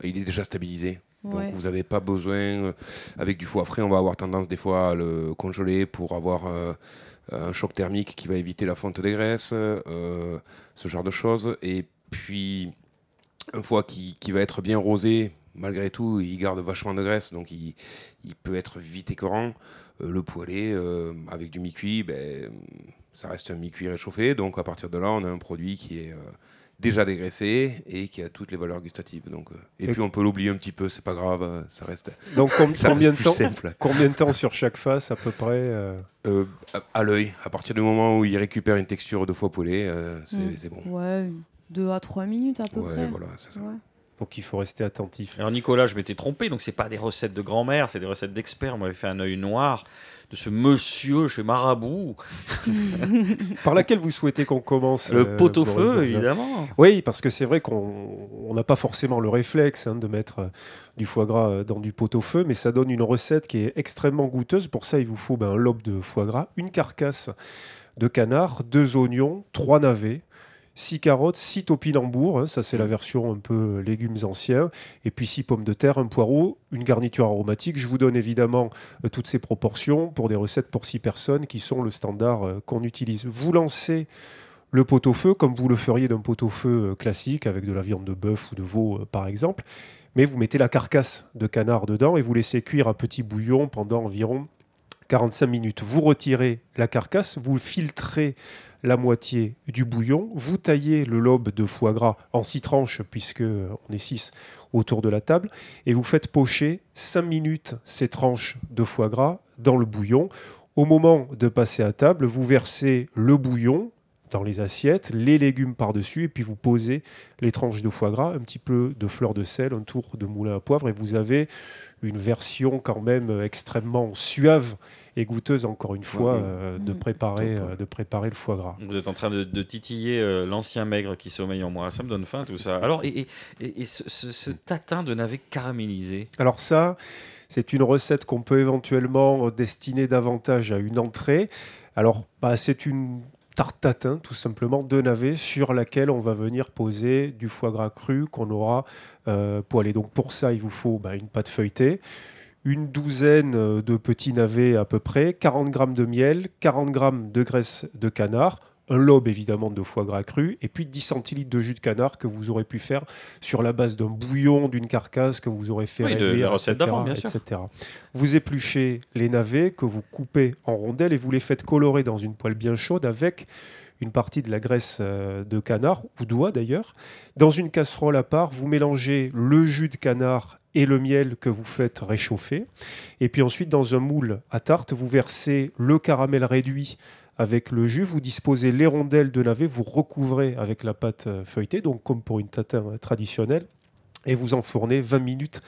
il est déjà stabilisé. Ouais. Donc vous n'avez pas besoin, euh, avec du foie frais, on va avoir tendance des fois à le congeler pour avoir euh, un choc thermique qui va éviter la fonte des graisses, euh, ce genre de choses. Et puis, un foie qui, qui va être bien rosé, malgré tout, il garde vachement de graisse, donc il, il peut être vite écœurant. Euh, le poêlé, euh, avec du mi-cuit, ben, ça reste un mi-cuit réchauffé, donc à partir de là, on a un produit qui est... euh, déjà dégraissé et qui a toutes les valeurs gustatives. Donc, euh, et, Et- puis on peut l'oublier un petit peu, c'est pas grave, euh, ça reste, Donc com- ça combien, de reste temps, simple. combien de temps sur chaque face à peu près euh Euh, à, à l'œil, à partir du moment où il récupère une texture de foie poêlé, euh, c'est Mm. c'est bon. Ouais, 2 à 3 minutes à peu Ouais, près. voilà, c'est ça. Ouais. Donc il faut rester attentif. Alors Nicolas, je m'étais trompé, donc c'est pas des recettes de grand-mère, c'est des recettes d'experts. On m'avait fait un œil noir de ce monsieur chez Marabout, Par laquelle vous souhaitez qu'on commence le euh, pot-au-feu évidemment. Oui, parce que c'est vrai qu'on on n'a pas forcément le réflexe hein, de mettre euh, du foie gras euh, dans du pot-au-feu, mais ça donne une recette qui est extrêmement goûteuse. Pour ça, il vous faut ben, un lobe de foie gras, une carcasse de canard, deux oignons, trois navets, six carottes, six topinambours, hein, ça c'est la version un peu euh, légumes anciens, et puis six pommes de terre, un poireau, une garniture aromatique. Je vous donne évidemment euh, toutes ces proportions pour des recettes pour six personnes qui sont le standard euh, qu'on utilise. Vous lancez le pot-au-feu comme vous le feriez d'un pot-au-feu classique avec de la viande de bœuf ou de veau par exemple, mais vous mettez la carcasse de canard dedans et vous laissez cuire à petit bouillon pendant environ 45 minutes. Vous retirez la carcasse, vous filtrez la moitié du bouillon, vous taillez le lobe de foie gras en six tranches puisque on est six autour de la table et vous faites pocher 5 minutes ces tranches de foie gras dans le bouillon. Au moment de passer à table, vous versez le bouillon dans les assiettes, les légumes par-dessus, et puis vous posez les tranches de foie gras, un petit peu de fleur de sel, un tour de moulin à poivre, et vous avez une version quand même extrêmement suave et goûteuse, encore une fois, Ouais, euh, de, Mm. préparer, euh, de préparer le foie gras. Vous êtes en train de, de titiller euh, l'ancien maigre qui sommeille en moi. Ça me donne faim tout ça. Alors, et, et- et- et ce, ce- ce tatin de navet caramélisé, Alors ça, c'est une recette qu'on peut éventuellement destiner davantage à une entrée. Alors, bah, c'est une tarte tatin, tout simplement, de navet sur laquelle on va venir poser du foie gras cru qu'on aura euh, poêlé. Donc pour ça, il vous faut bah, une pâte feuilletée, une douzaine euh, de petits navets à peu près, 40 grammes de miel, 40 grammes de graisse de canard, un lobe évidemment de foie gras cru, et puis 10 centilitres de jus de canard que vous aurez pu faire sur la base d'un bouillon, d'une carcasse que vous aurez fait Oui, de réduire, la recette etc., d'avant, bien sûr. etc. Vous épluchez les navets que vous coupez en rondelles et vous les faites colorer dans une poêle bien chaude avec une partie de la graisse euh, de canard, ou d'oie d'ailleurs. Dans une casserole à part, vous mélangez le jus de canard et le miel que vous faites réchauffer. Et puis ensuite, dans un moule à tarte, vous versez le caramel réduit avec le jus, vous disposez les rondelles de navet, vous recouvrez avec la pâte euh, feuilletée, donc comme pour une tatin euh, traditionnelle, et vous enfournez 20 minutes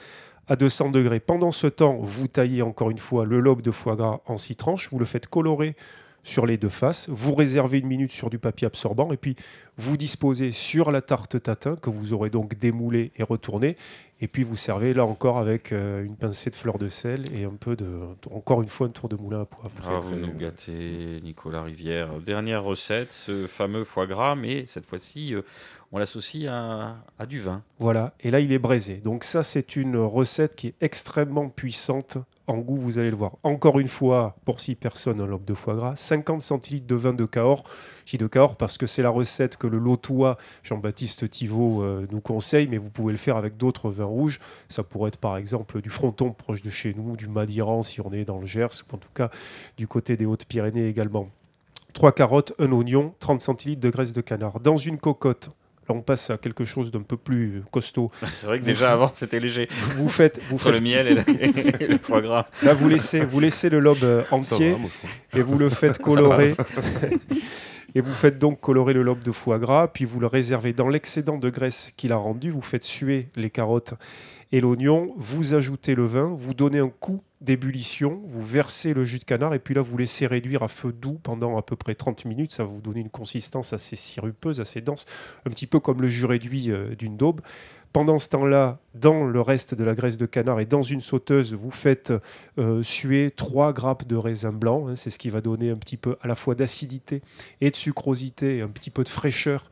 à 200 degrés. Pendant ce temps, vous taillez encore une fois le lobe de foie gras en six tranches, vous le faites colorer sur les deux faces, vous réservez une minute sur du papier absorbant et puis vous disposez sur la tarte tatin que vous aurez donc démoulée et retournée et puis vous servez là encore avec euh, une pincée de fleur de sel et un peu de encore une fois un tour de moulin à poivre. Ah, vous très nous bon. gâtez, Nicolas Rivière. Dernière recette, ce fameux foie gras, mais cette fois-ci, euh, on l'associe à, à du vin. Voilà, et là il est braisé. Donc ça c'est une recette qui est extrêmement puissante en goût, vous allez le voir. Encore une fois, pour 6 personnes, un lobe de foie gras, 50 centilitres de vin de Cahors. Dis de Cahors parce que c'est la recette que le lotois Jean-Baptiste Thivot euh, nous conseille, mais vous pouvez le faire avec d'autres vins rouges. Ça pourrait être par exemple du fronton proche de chez nous, du Madiran si on est dans le Gers, ou en tout cas du côté des Hautes-Pyrénées également. 3 carottes, un oignon, 30 centilitres de graisse de canard. Dans une cocotte, là on passe à quelque chose d'un peu plus costaud. C'est vrai que déjà avant, c'était léger. Vous faites, vous Entre faites le miel et, la- et le foie gras. Là, vous laissez, vous laissez le lobe euh, entier va, moi, et vous le faites colorer. et vous faites donc colorer le lobe de foie gras, puis vous le réservez dans l'excédent de graisse qu'il a rendu. Vous faites suer les carottes et l'oignon, vous ajoutez le vin, vous donnez un coup d'ébullition, vous versez le jus de canard et puis là vous laissez réduire à feu doux pendant à peu près 30 minutes. Ça va vous donner une consistance assez sirupeuse, assez dense, un petit peu comme le jus réduit euh, d'une daube. Pendant ce temps-là, dans le reste de la graisse de canard et dans une sauteuse, vous faites euh, suer trois grappes de raisin blanc. hein. c'est ce qui va donner un petit peu à la fois d'acidité et de sucrosité, un petit peu de fraîcheur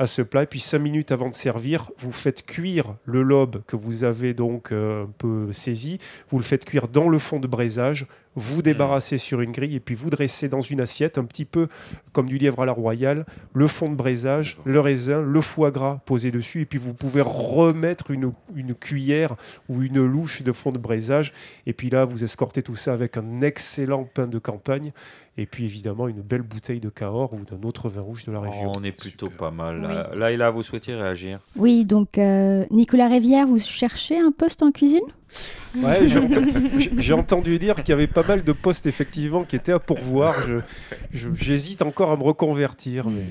à ce plat. Et puis cinq minutes avant de servir, vous faites cuire le lobe que vous avez donc euh, un peu saisi. Vous le faites cuire dans le fond de braisage. Vous débarrassez sur une grille et puis vous dressez dans une assiette, un petit peu comme du lièvre à la royale, le fond de braisage, le raisin, le foie gras posé dessus. Et puis vous pouvez remettre une, une cuillère ou une louche de fond de braisage. Et puis là, vous escortez tout ça avec un excellent pain de campagne. Et puis évidemment, une belle bouteille de Cahors ou d'un autre vin rouge de la région. on est plutôt Super. pas mal. Oui. Là, Là, et là, vous souhaitiez réagir Oui, donc euh, Nicolas Rivière, vous cherchez un poste en cuisine? Ouais, j'ai ent- j'ai- j'ai entendu dire qu'il y avait pas mal de postes effectivement qui étaient à pourvoir. Je- je- J'hésite encore à me reconvertir. Mais...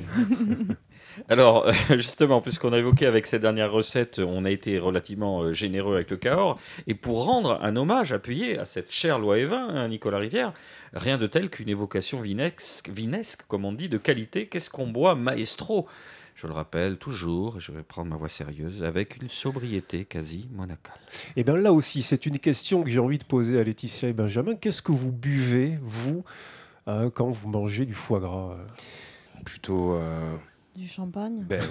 Alors, euh, justement, puisqu'on a évoqué avec ces dernières recettes, on a été relativement euh, généreux avec le Cahors. Et pour rendre un hommage appuyé à cette chère loi Evin, hein, Nicolas Rivière, rien de tel qu'une évocation vinesque, vinesque, comme on dit, de qualité. Qu'est-ce qu'on boit, maestro? Je le rappelle toujours, et je vais prendre ma voix sérieuse, avec une sobriété quasi monacale. Et bien là aussi, c'est une question que j'ai envie de poser à Laetitia et Benjamin. Qu'est-ce que vous buvez, vous, euh, quand vous mangez du foie gras? Plutôt. euh, Du champagne. ben ouais.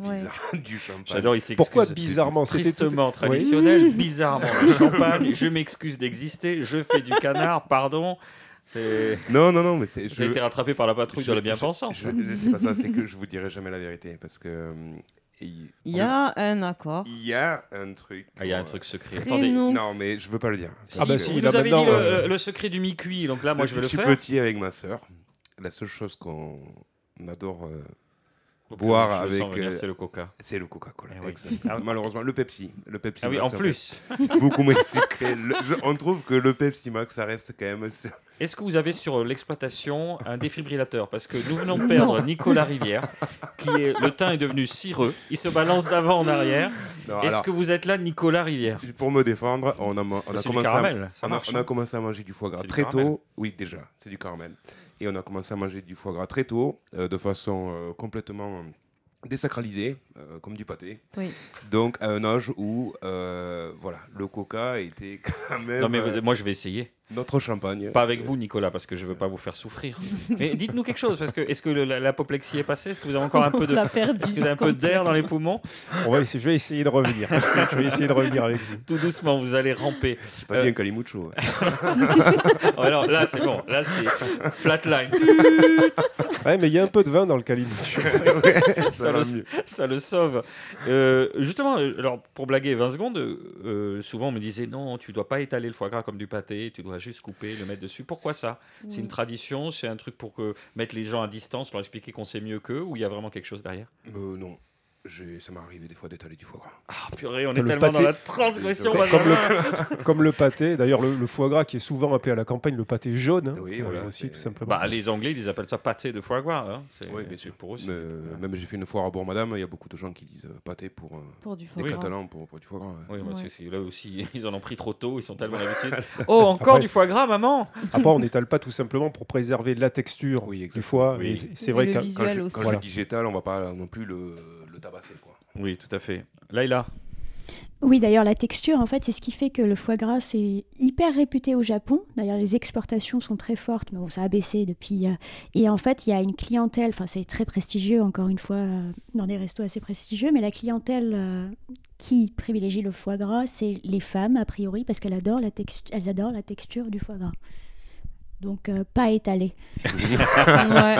Ouais. Bizarre, du champagne. J'adore, il s'excuse. Pourquoi bizarrement? C'était Tristement Oui. traditionnel, bizarrement le champagne. Je m'excuse d'exister, je fais du canard, pardon. C'est... Non, non, non, mais c'est. Vous avez été rattrapé par la patrouille de la bien-pensance. Je, je- c'est pas ça, c'est que je vous dirai jamais la vérité. Parce que. euh, il y a un accord. il y a un truc. Ah, il y a un euh, truc secret. Très Attendez, non. Non, mais je veux pas le dire. Ah bah que si, vous avez dit le, euh, le secret du mi-cuit, donc là, moi, je vais le faire. je suis petit avec ma sœur. La seule chose qu'on adore euh, boire avec, euh, c'est le coca. C'est le Coca-Cola. Eh oui. exactement. Ah. Malheureusement, le Pepsi. Le Pepsi Ah oui, en plus. fait, beaucoup moins sucré. Le- je- on trouve que le Pepsi Max, ça reste quand même. Est-ce que vous avez sur l'exploitation un défibrillateur? Parce que nous venons de perdre Nicolas Rivière, qui est le teint est devenu cireux. Il se balance d'avant en arrière. Est-ce que vous êtes là, Nicolas Rivière? Pour me défendre, on a, on a commencé à- caramel, on a, on a commencé à manger du foie gras très caramel. tôt. Oui, déjà, c'est du caramel. Et on a commencé à manger du foie gras très tôt, euh, de façon euh, complètement euh, désacralisée, euh, comme du pâté. Oui. Donc à un âge où, euh, voilà, le coca était quand même Non, mais euh, moi, je vais essayer. Notre champagne. Pas avec vous, Nicolas, parce que je veux pas vous faire souffrir. Mais dites-nous quelque chose, parce que est-ce que le- la- l'apoplexie est passée? Est-ce que vous avez encore un peu de, On l'a perdu. est-ce que vous avez un peu d'air dans les poumons? On va essayer- je vais essayer de revenir. je vais essayer de revenir avec vous. Tout doucement, vous allez ramper. J'ai pas Euh, dit un calimucho. Oh, alors là, c'est bon. Là, c'est flatline. Ouais, mais il y a un peu de vin dans le calimucho. ça, le, ça le sauve. Euh, justement, euh, alors pour blaguer 20 secondes, euh, souvent on me disait non, tu dois pas étaler le foie gras comme du pâté, tu dois juste couper, le mettre dessus. Pourquoi ça? C'est une tradition, c'est un truc pour que, mettre les gens à distance, leur expliquer qu'on sait mieux qu'eux, ou il y a vraiment quelque chose derrière? Euh, non, ça m'est arrivé des fois d'étaler du foie gras. Ah purée, on est le tellement pâté- dans la transgression. Comme, Benjamin. le, comme le pâté, d'ailleurs le, le foie gras qui est souvent appelé à la campagne le pâté jaune, hein, Oui, euh, voilà, aussi tout simplement. Bah, les Anglais, ils appellent ça pâté de foie gras. hein. Oui, bien c'est sûr. pour eux. Mais, euh, même j'ai fait une foire à Bourg-Madame, il y a beaucoup de gens qui disent euh, pâté pour euh, Pour du foie les gras. Catalans pour, pour du foie gras. ouais. Oui, parce Ouais. que là aussi, ils en ont pris trop tôt, ils sont tellement habitués. Oh, encore Après- du foie gras, maman Après, on n'étale pas tout simplement pour préserver la texture Oui, du exactement. foie. Oui. c'est- vrai que. Quand, je, dis j'étale, on va pas non plus le tabasser. Quoi. Oui, tout à fait. Laïla Oui, d'ailleurs, la texture, en fait, c'est ce qui fait que le foie gras, c'est hyper réputé au Japon. D'ailleurs, les exportations sont très fortes, mais bon, ça a baissé depuis. euh, Et en fait, il y a une clientèle, enfin, c'est très prestigieux, encore une fois, euh, dans des restos assez prestigieux, mais la clientèle euh, qui privilégie le foie gras, c'est les femmes, a priori, parce qu'elles adorent, la textu- elles adorent la texture du foie gras. Donc, euh, pas étalé. ouais,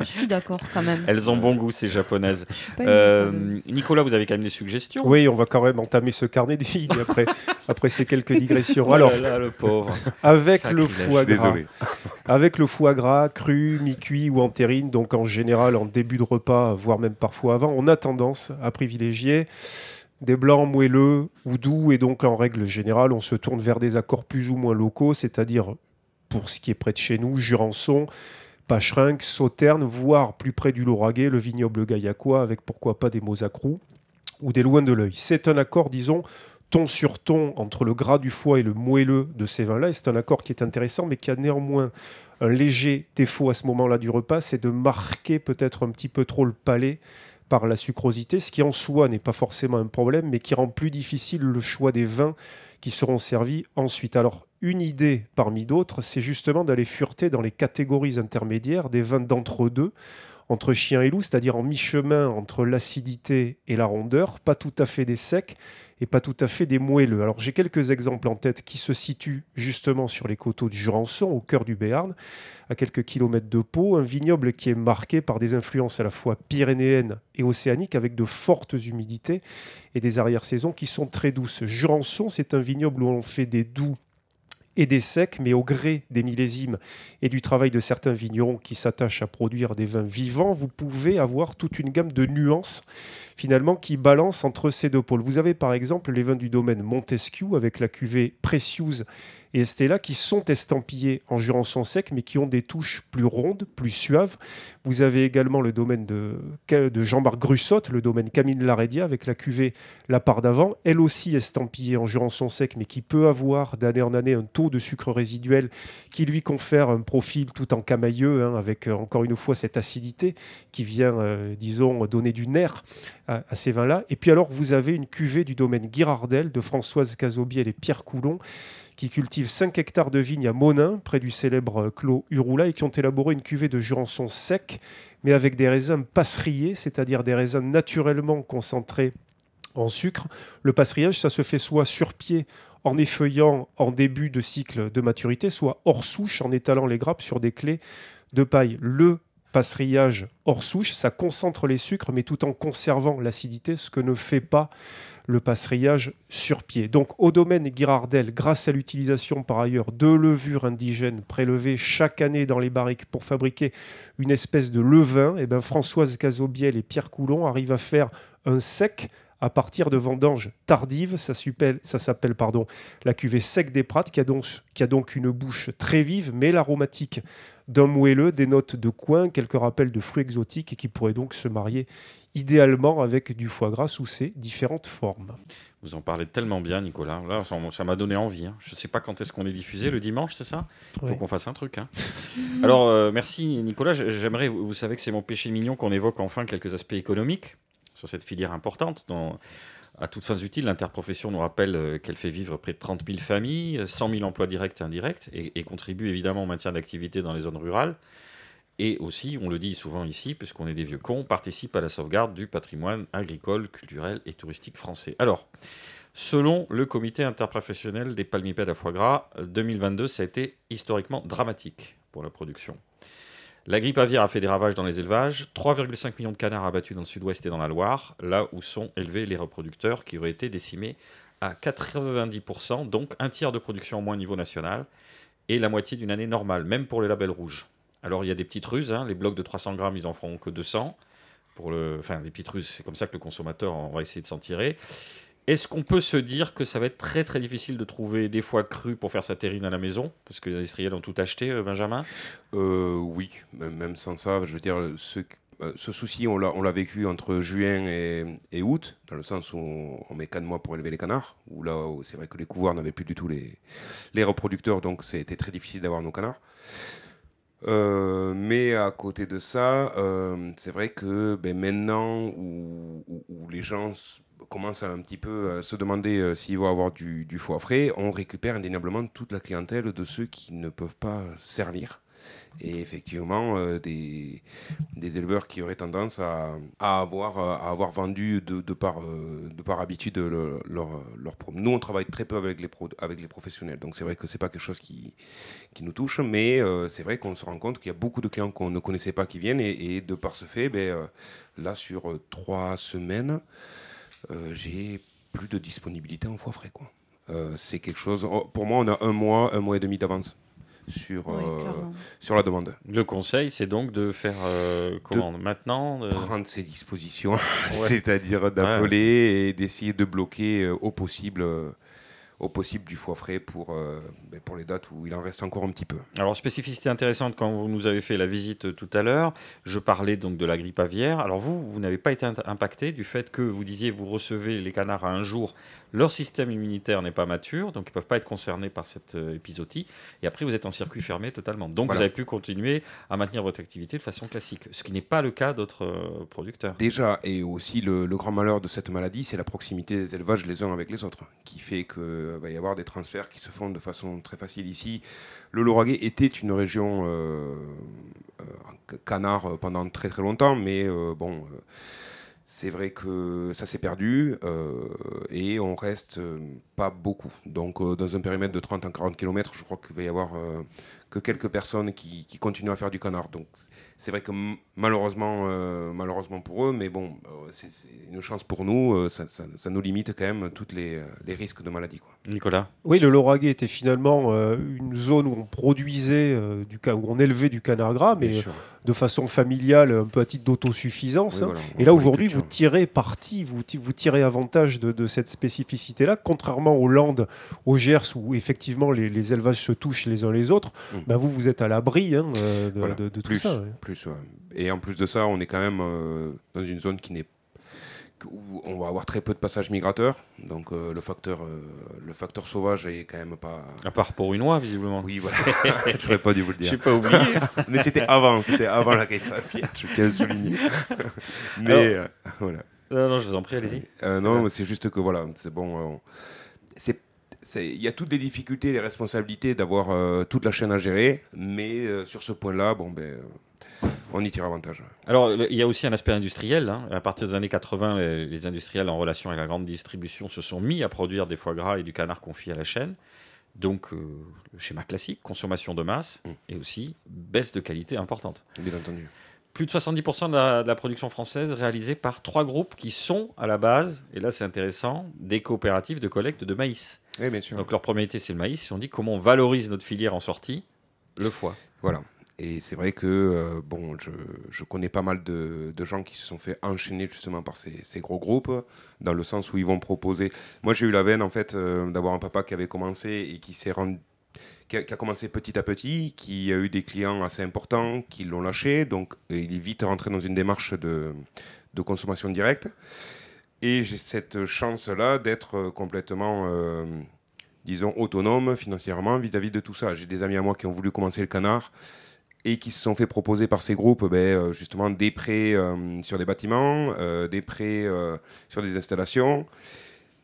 je suis d'accord quand même. Elles ont bon goût, ces japonaises. Euh, Nicolas, vous avez quand même des suggestions? Oui, on va quand même entamer ce carnet de vides après, après ces quelques digressions. Oh là Alors, là, le pauvre. avec le foie gras, Désolé. avec le foie gras cru, mi-cuit ou en terrine, donc en général en début de repas, voire même parfois avant, on a tendance à privilégier des blancs moelleux ou doux, et donc en règle générale, on se tourne vers des accords plus ou moins locaux, c'est-à-dire pour ce qui est près de chez nous, Jurançon, Pacherinck, Sauternes, voire plus près du Lauragais, le vignoble gaillacois, avec pourquoi pas des Mosacrous ou des Loin de l'œil. C'est un accord, disons, ton sur ton entre le gras du foie et le moelleux de ces vins-là. C'est un accord qui est intéressant, mais qui a néanmoins un léger défaut à ce moment-là du repas, c'est de marquer peut-être un petit peu trop le palais par la sucrosité, ce qui en soi n'est pas forcément un problème, mais qui rend plus difficile le choix des vins qui seront servis ensuite. Alors, une idée parmi d'autres, c'est justement d'aller fureter dans les catégories intermédiaires des vins d'entre-deux, entre chien et loup, c'est-à-dire en mi-chemin entre l'acidité et la rondeur, pas tout à fait des secs et pas tout à fait des moelleux. Alors j'ai quelques exemples en tête qui se situent justement sur les coteaux du Jurançon, au cœur du Béarn, à quelques kilomètres de Pau, un vignoble qui est marqué par des influences à la fois pyrénéennes et océaniques, avec de fortes humidités et des arrière-saisons qui sont très douces. Jurançon, c'est un vignoble où on fait des doux et des secs, mais au gré des millésimes et du travail de certains vignerons qui s'attachent à produire des vins vivants, vous pouvez avoir toute une gamme de nuances finalement qui balance entre ces deux pôles. Vous avez par exemple les vins du domaine Montesquieu avec la cuvée Precious et Estella qui sont estampillés en jurançon sec mais qui ont des touches plus rondes, plus suaves. Vous avez également le domaine de, Jean-Marc Grussotte, le domaine Camille Larédia avec la cuvée La part d'avant, elle aussi estampillée en jurançon sec mais qui peut avoir d'année en année un taux de sucre résiduel qui lui confère un profil tout en camailleux hein, avec euh, encore une fois cette acidité qui vient, euh, disons, donner du nerf à, ces vins-là. Et puis alors vous avez une cuvée du domaine Girardel de Françoise Cazobiel et Pierre Coulon qui cultivent 5 hectares de vignes à Monin, près du célèbre Clos Urula, et qui ont élaboré une cuvée de Jurançon sec, mais avec des raisins passeriers, c'est-à-dire des raisins naturellement concentrés en sucre. Le passerillage, ça se fait soit sur pied en effeuillant en début de cycle de maturité, soit hors souche en étalant les grappes sur des clés de paille. Le passerillage hors souche, ça concentre les sucres, mais tout en conservant l'acidité, ce que ne fait pas le passerillage sur pied. Donc au domaine Girardel, grâce à l'utilisation par ailleurs de levures indigènes prélevées chaque année dans les barriques pour fabriquer une espèce de levain, et eh ben Françoise Cazobiel et Pierre Coulon arrivent à faire un sec à partir de vendanges tardives. Ça s'appelle, ça s'appelle pardon, la cuvée sec des Prates, qui a, donc, qui a donc une bouche très vive, mais l'aromatique d'un moelleux, des notes de coin, quelques rappels de fruits exotiques et qui pourrait donc se marier idéalement avec du foie gras sous ses différentes formes. Vous en parlez tellement bien, Nicolas. Là, ça m'a donné envie. Hein. Je ne sais pas quand est-ce qu'on est diffusé, le dimanche, c'est ça? Il faut qu'on fasse un truc. Hein. Alors, euh, merci, Nicolas. J'aimerais, vous savez que c'est mon péché mignon qu'on évoque enfin quelques aspects économiques sur cette filière importante. Dont, à toutes fins utiles, l'interprofession nous rappelle euh, qu'elle fait vivre près de 30 000 familles, 100 000 emplois directs et indirects, et, et contribue évidemment au maintien d'activité dans les zones rurales et aussi, on le dit souvent ici, puisqu'on est des vieux cons, participe à la sauvegarde du patrimoine agricole, culturel et touristique français. Alors, selon le comité interprofessionnel des palmipèdes à foie gras, 2022, ça a été historiquement dramatique pour la production. La grippe aviaire a fait des ravages dans les élevages, 3,5 millions de canards abattus dans le sud-ouest et dans la Loire, là où sont élevés les reproducteurs qui auraient été décimés à 90%, donc un tiers de production en moins au niveau national, et la moitié d'une année normale, même pour les labels rouges. Alors il y a des petites ruses, hein. les blocs de 300 grammes, ils en feront que 200. Pour le... Enfin, des petites ruses, c'est comme ça que le consommateur, on va essayer de s'en tirer. Est-ce qu'on peut se dire que ça va être très très difficile de trouver des foies crus pour faire sa terrine à la maison? Parce que les industriels ont tout acheté, euh, Benjamin euh, Oui, même sans ça, je veux dire, ce, euh, souci, on l'a vécu entre juin et, août, dans le sens où on, met 4 mois pour élever les canards, où là, c'est vrai que les couvoirs n'avaient plus du tout les, les reproducteurs, donc c'était très difficile d'avoir nos canards. Mais à côté de ça, c'est vrai que ben, maintenant où, les gens commencent à un petit peu se demander euh, s'ils vont avoir du, du, foie frais, on récupère indéniablement toute la clientèle de ceux qui ne peuvent pas servir. Et effectivement euh, des, des, éleveurs qui auraient tendance à, à, avoir, euh, à avoir vendu de, de, par, euh, de par habitude leur, leur, Nous, on travaille très peu avec les, pro, avec les professionnels, donc c'est vrai que c'est pas quelque chose qui, qui nous touche, mais c'est vrai qu'on se rend compte qu'il y a beaucoup de clients qu'on ne connaissait pas qui viennent, et, de par ce fait, ben, là, sur trois semaines, j'ai plus de disponibilité en foie frais. Quoi. c'est quelque chose. Oh, pour moi, on a un mois, un mois et demi d'avance sur, euh, sur la demande. Le conseil, c'est donc de faire euh, comment maintenant Prendre ses dispositions, c'est-à-dire d'appeler et d'essayer de bloquer euh, au possible au possible du foie frais pour, euh, ben, pour les dates où il en reste encore un petit peu. Alors, spécificité intéressante, quand vous nous avez fait la visite euh, tout à l'heure, je parlais donc de la grippe aviaire. Alors, vous, vous n'avez pas été impacté du fait que vous disiez vous recevez les canards à un jour, leur système immunitaire n'est pas mature, donc ils ne peuvent pas être concernés par cette euh, épisodie. Et après, vous êtes en circuit fermé totalement. Donc, vous avez pu continuer à maintenir votre activité de façon classique, ce qui n'est pas le cas d'autres producteurs. Déjà, et aussi le, le grand malheur de cette maladie, c'est la proximité des élevages les uns avec les autres, qui fait que il va y avoir des transferts qui se font de façon très facile ici. Le Lauragais était une région euh, euh, canard pendant très très longtemps, mais euh, bon, c'est vrai que ça s'est perdu et on reste pas beaucoup. Donc dans un périmètre de 30 à 40 km, je crois qu'il va y avoir que quelques personnes qui, qui, continuent à faire du canard. Donc c'est vrai que malheureusement, euh, malheureusement pour eux, mais bon, euh, c'est une chance pour nous, euh, ça, ça, nous limite quand même tous les, les, risques de maladie. Quoi. Nicolas? Oui, le Lauragais était finalement une zone où on produisait, du, où on élevait du canard gras, mais de façon familiale, un peu à titre d'autosuffisance. Hein. Et là, aujourd'hui, vous tirez parti, vous, vous tirez avantage de, de cette spécificité-là, contrairement aux Landes, aux Gers, où effectivement les, les élevages se touchent les uns les autres. Mm. Bah, vous, vous êtes à l'abri hein, de, de, tout ça. Plus, Et en plus de ça, on est quand même euh, dans une zone qui n'est où on va avoir très peu de passages migrateurs, donc euh, le facteur euh, le facteur sauvage est quand même pas. À part pour une oie, visiblement. Oui, voilà. je n'aurais pas dû vous le dire. Je pas oublié. Mais c'était avant, c'était avant la quête Je tiens à souligner. Mais voilà. Non, non, je vous en prie, allez-y. non, c'est juste que voilà, c'est bon. c'est il y a toutes les difficultés, les responsabilités d'avoir euh, toute la chaîne à gérer, mais euh, sur ce point-là, bon, ben, on y tire avantage. Alors, il y a aussi un aspect industriel. Hein. À partir des années 80, les, industriels en relation avec la grande distribution se sont mis à produire des foie gras et du canard confié à la chaîne. Donc, le schéma classique, consommation de masse mm. et aussi baisse de qualité importante. Bien entendu plus de 70% de la, de la, production française réalisée par trois groupes qui sont à la base, et là c'est intéressant, des coopératives de collecte de maïs. Donc leur première c'est le maïs. Ils ont dit comment on valorise notre filière en sortie Le foie. Voilà. Et c'est vrai que euh, bon, je, connais pas mal de, gens qui se sont fait enchaîner justement par ces, gros groupes, dans le sens où ils vont proposer. Moi, j'ai eu la veine en fait euh, d'avoir un papa qui avait commencé et qui s'est qui a, commencé petit à petit, qui a eu des clients assez importants, qui l'ont lâché, donc il est vite rentré dans une démarche de, de consommation directe. Et j'ai cette chance-là d'être euh, complètement, euh, disons, autonome financièrement vis-à-vis de tout ça. J'ai des amis à moi qui ont voulu commencer le canard et qui se sont fait proposer par ces groupes ben, euh, justement des prêts sur des bâtiments, des prêts sur des installations.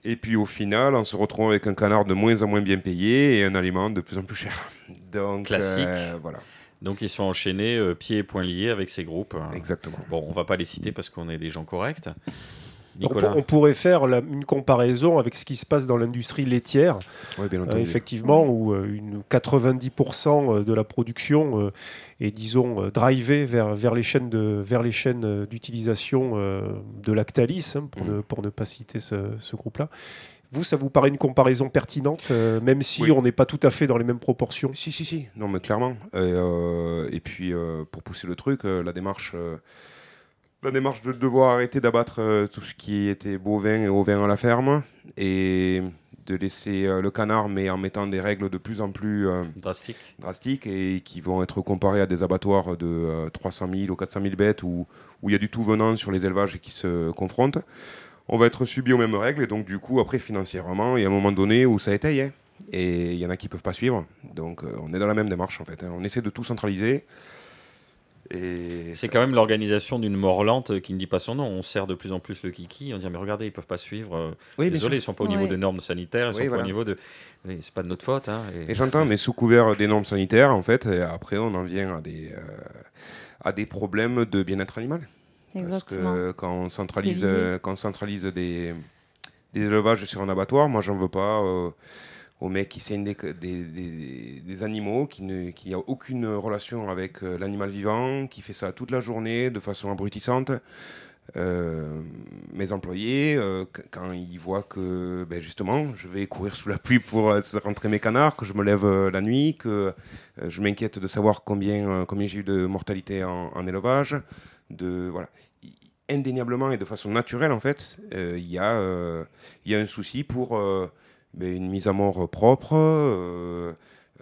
Et puis au final, on se retrouve avec un canard de moins en moins bien payé et un aliment de plus en plus cher. Donc, Classique. voilà. Donc ils sont enchaînés pieds et poings liés avec ces groupes. Exactement. Bon, on va pas les citer parce qu'on est des gens corrects. On, pourrait faire une comparaison avec ce qui se passe dans l'industrie laitière, euh, effectivement, où euh, une 90% euh, de la production est, disons, drivée vers, vers les chaînes de, vers les chaînes d'utilisation de Lactalis, hein, pour, mm. ne, pour ne pas citer ce, groupe-là. Vous, ça vous paraît une comparaison pertinente, même si on n'est pas tout à fait dans les mêmes proportions? Si, si, si, non, mais clairement. Et, et puis, pour pousser le truc, la démarche la démarche de devoir arrêter d'abattre euh, tout ce qui était bovin et ovin à la ferme et de laisser euh, le canard, mais en mettant des règles de plus en plus euh, drastiques. drastiques et qui vont être comparées à des abattoirs de 300 000 ou 400 000 bêtes où, où il y a du tout venant sur les élevages et qui se confrontent. On va être subi aux mêmes règles et donc du coup après financièrement il y a un moment donné où ça étaye hein. et il y en a qui peuvent pas suivre. Donc on est dans la même démarche en fait. Hein. On essaie de tout centraliser. C'est quand même l'organisation d'une mort lente qui ne dit pas son nom. On sert de plus en plus le kiki. On dit mais regardez, ils peuvent pas suivre. Désolé, ils sont pas au niveau des normes sanitaires. Ils sont pas au niveau de. C'est pas de notre faute. Hein, et, j'entends, mais sous couvert des normes sanitaires, en fait, après on en vient à des euh, à des problèmes de bien-être animal. Parce que quand on centralise, quand on centralise des, des élevages sur un abattoir, moi j'en veux pas. Euh, aux mecs qui saignent des, des, des, animaux, qui n'a qui aucune relation avec euh, l'animal vivant, qui fait ça toute la journée de façon abrutissante. Euh, mes employés, euh, quand ils voient que ben justement je vais courir sous la pluie pour rentrer mes canards, que je me lève la nuit, que je m'inquiète de savoir combien, combien j'ai eu de mortalité en, en, élevage, de voilà. Indéniablement et de façon naturelle en fait, il y, y, a un souci pour mais une mise à mort propre. euh,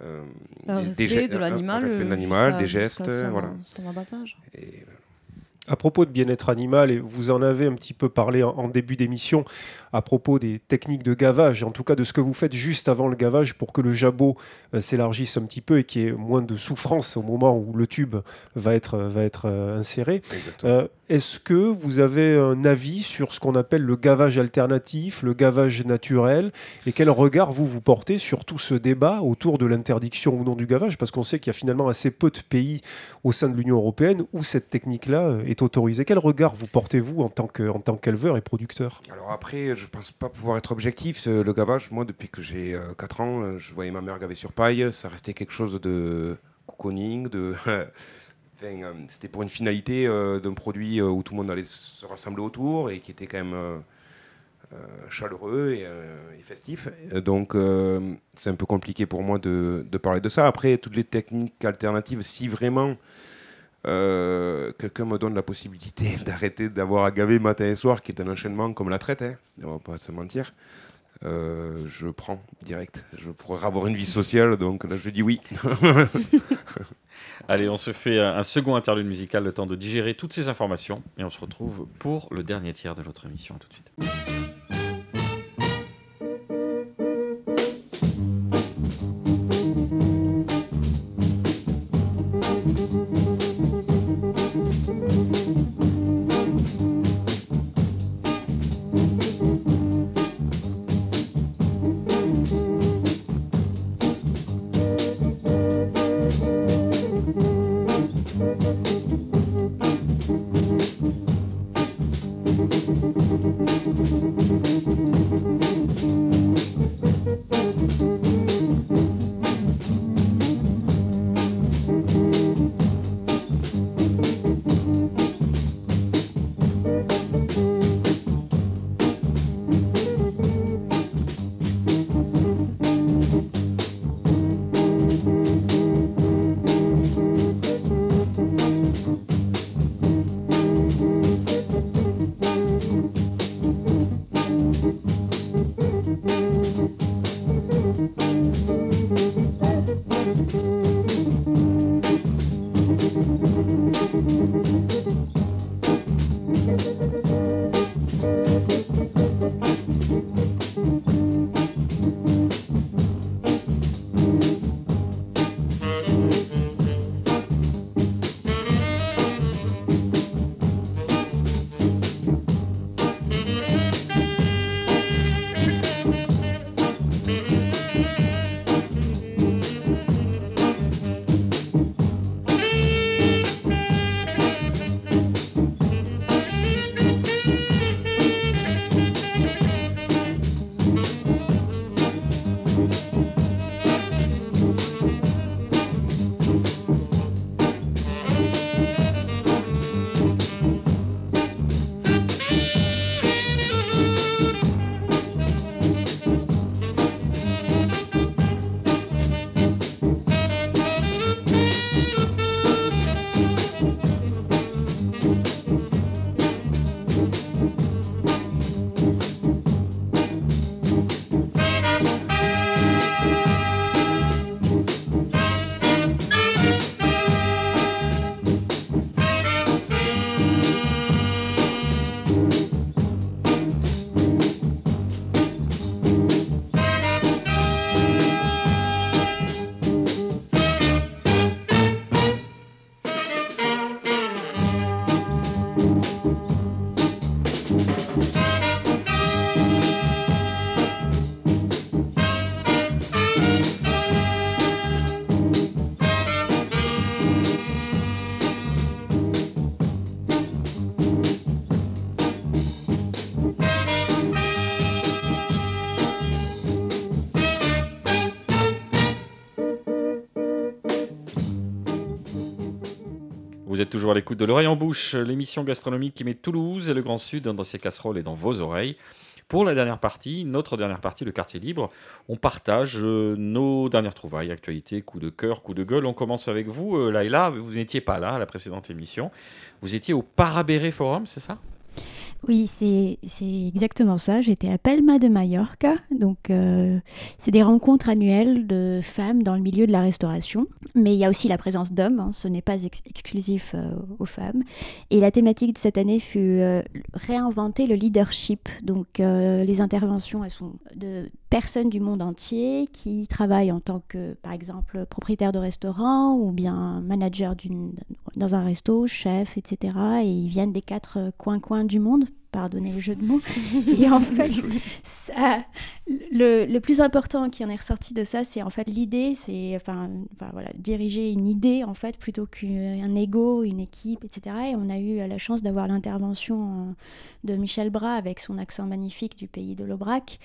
euh, Un respect de l'animal. de euh, des gestes, son- voilà. Son abattage. Et, À propos de bien-être animal, et vous en avez un petit peu parlé en, en début d'émission, à propos des techniques de gavage, en tout cas de ce que vous faites juste avant le gavage pour que le jabot euh, s'élargisse un petit peu et qu'il y ait moins de souffrance au moment où le tube va être, va être euh, inséré. exactement. Euh, Est-ce que vous avez un avis sur ce qu'on appelle le gavage alternatif, le gavage naturel, et quel regard vous vous portez sur tout ce débat autour de l'interdiction ou non du gavage? Parce qu'on sait qu'il y a finalement assez peu de pays au sein de l'Union européenne où cette technique-là euh, est autorisée. Quel regard vous portez-vous en tant qu'éleveur et producteur? Alors après, je pense pas pouvoir être objectif. Le gavage, moi, depuis que j'ai 4 ans, euh, je voyais ma mère gaver sur paille. Ça restait quelque chose de cocooning, de... Euh, c'était pour une finalité euh, d'un produit euh, où tout le monde allait se rassembler autour et qui était quand même chaleureux et, festif. Donc, c'est un peu compliqué pour moi de, parler de ça. Après, toutes les techniques alternatives, si vraiment quelqu'un me donne la possibilité d'arrêter d'avoir à gaver matin et soir, qui est un enchaînement comme la traite, hein, on va pas se mentir. Euh, je prends direct. Je pourrais avoir une vie sociale, donc là je dis oui. Allez, on se fait un second interlude musical, le temps de digérer toutes ces informations, et on se retrouve pour le dernier tiers de notre émission. À tout de suite. Toujours à l'écoute de l'oreille en bouche, l'émission gastronomique qui met Toulouse et le Grand Sud dans ses casseroles et dans vos oreilles. Pour la dernière partie, notre dernière partie, le quartier libre, on partage euh, nos dernières trouvailles, actualités, coups de cœur, coups de gueule. On commence avec vous, euh, Laïla. Vous n'étiez pas là à la précédente émission. Vous étiez au Parabéré Forum, c'est ça? Oui, c'est exactement ça. J'étais à Palma de Mallorca. Donc, euh, c'est des rencontres annuelles de femmes dans le milieu de la restauration. Mais il y a aussi la présence d'hommes. hein. Ce n'est pas ex- exclusif euh, aux femmes. Et la thématique de cette année fut euh, réinventer le leadership. Donc, les interventions, elles sont de personnes du monde entier qui travaillent en tant que, par exemple, propriétaire de restaurant ou bien manager dans un resto, chef, etc. Et ils viennent des quatre coins-coins du monde, pardonnez le jeu de mots. Et en fait, ça- le, le plus important qui en est ressorti de ça, c'est en fait l'idée, c'est enfin, enfin, voilà, diriger une idée en fait plutôt qu'un ego, une équipe, etc. Et on a eu la chance d'avoir l'intervention de Michel Bras avec son accent magnifique du pays de l'Aubrac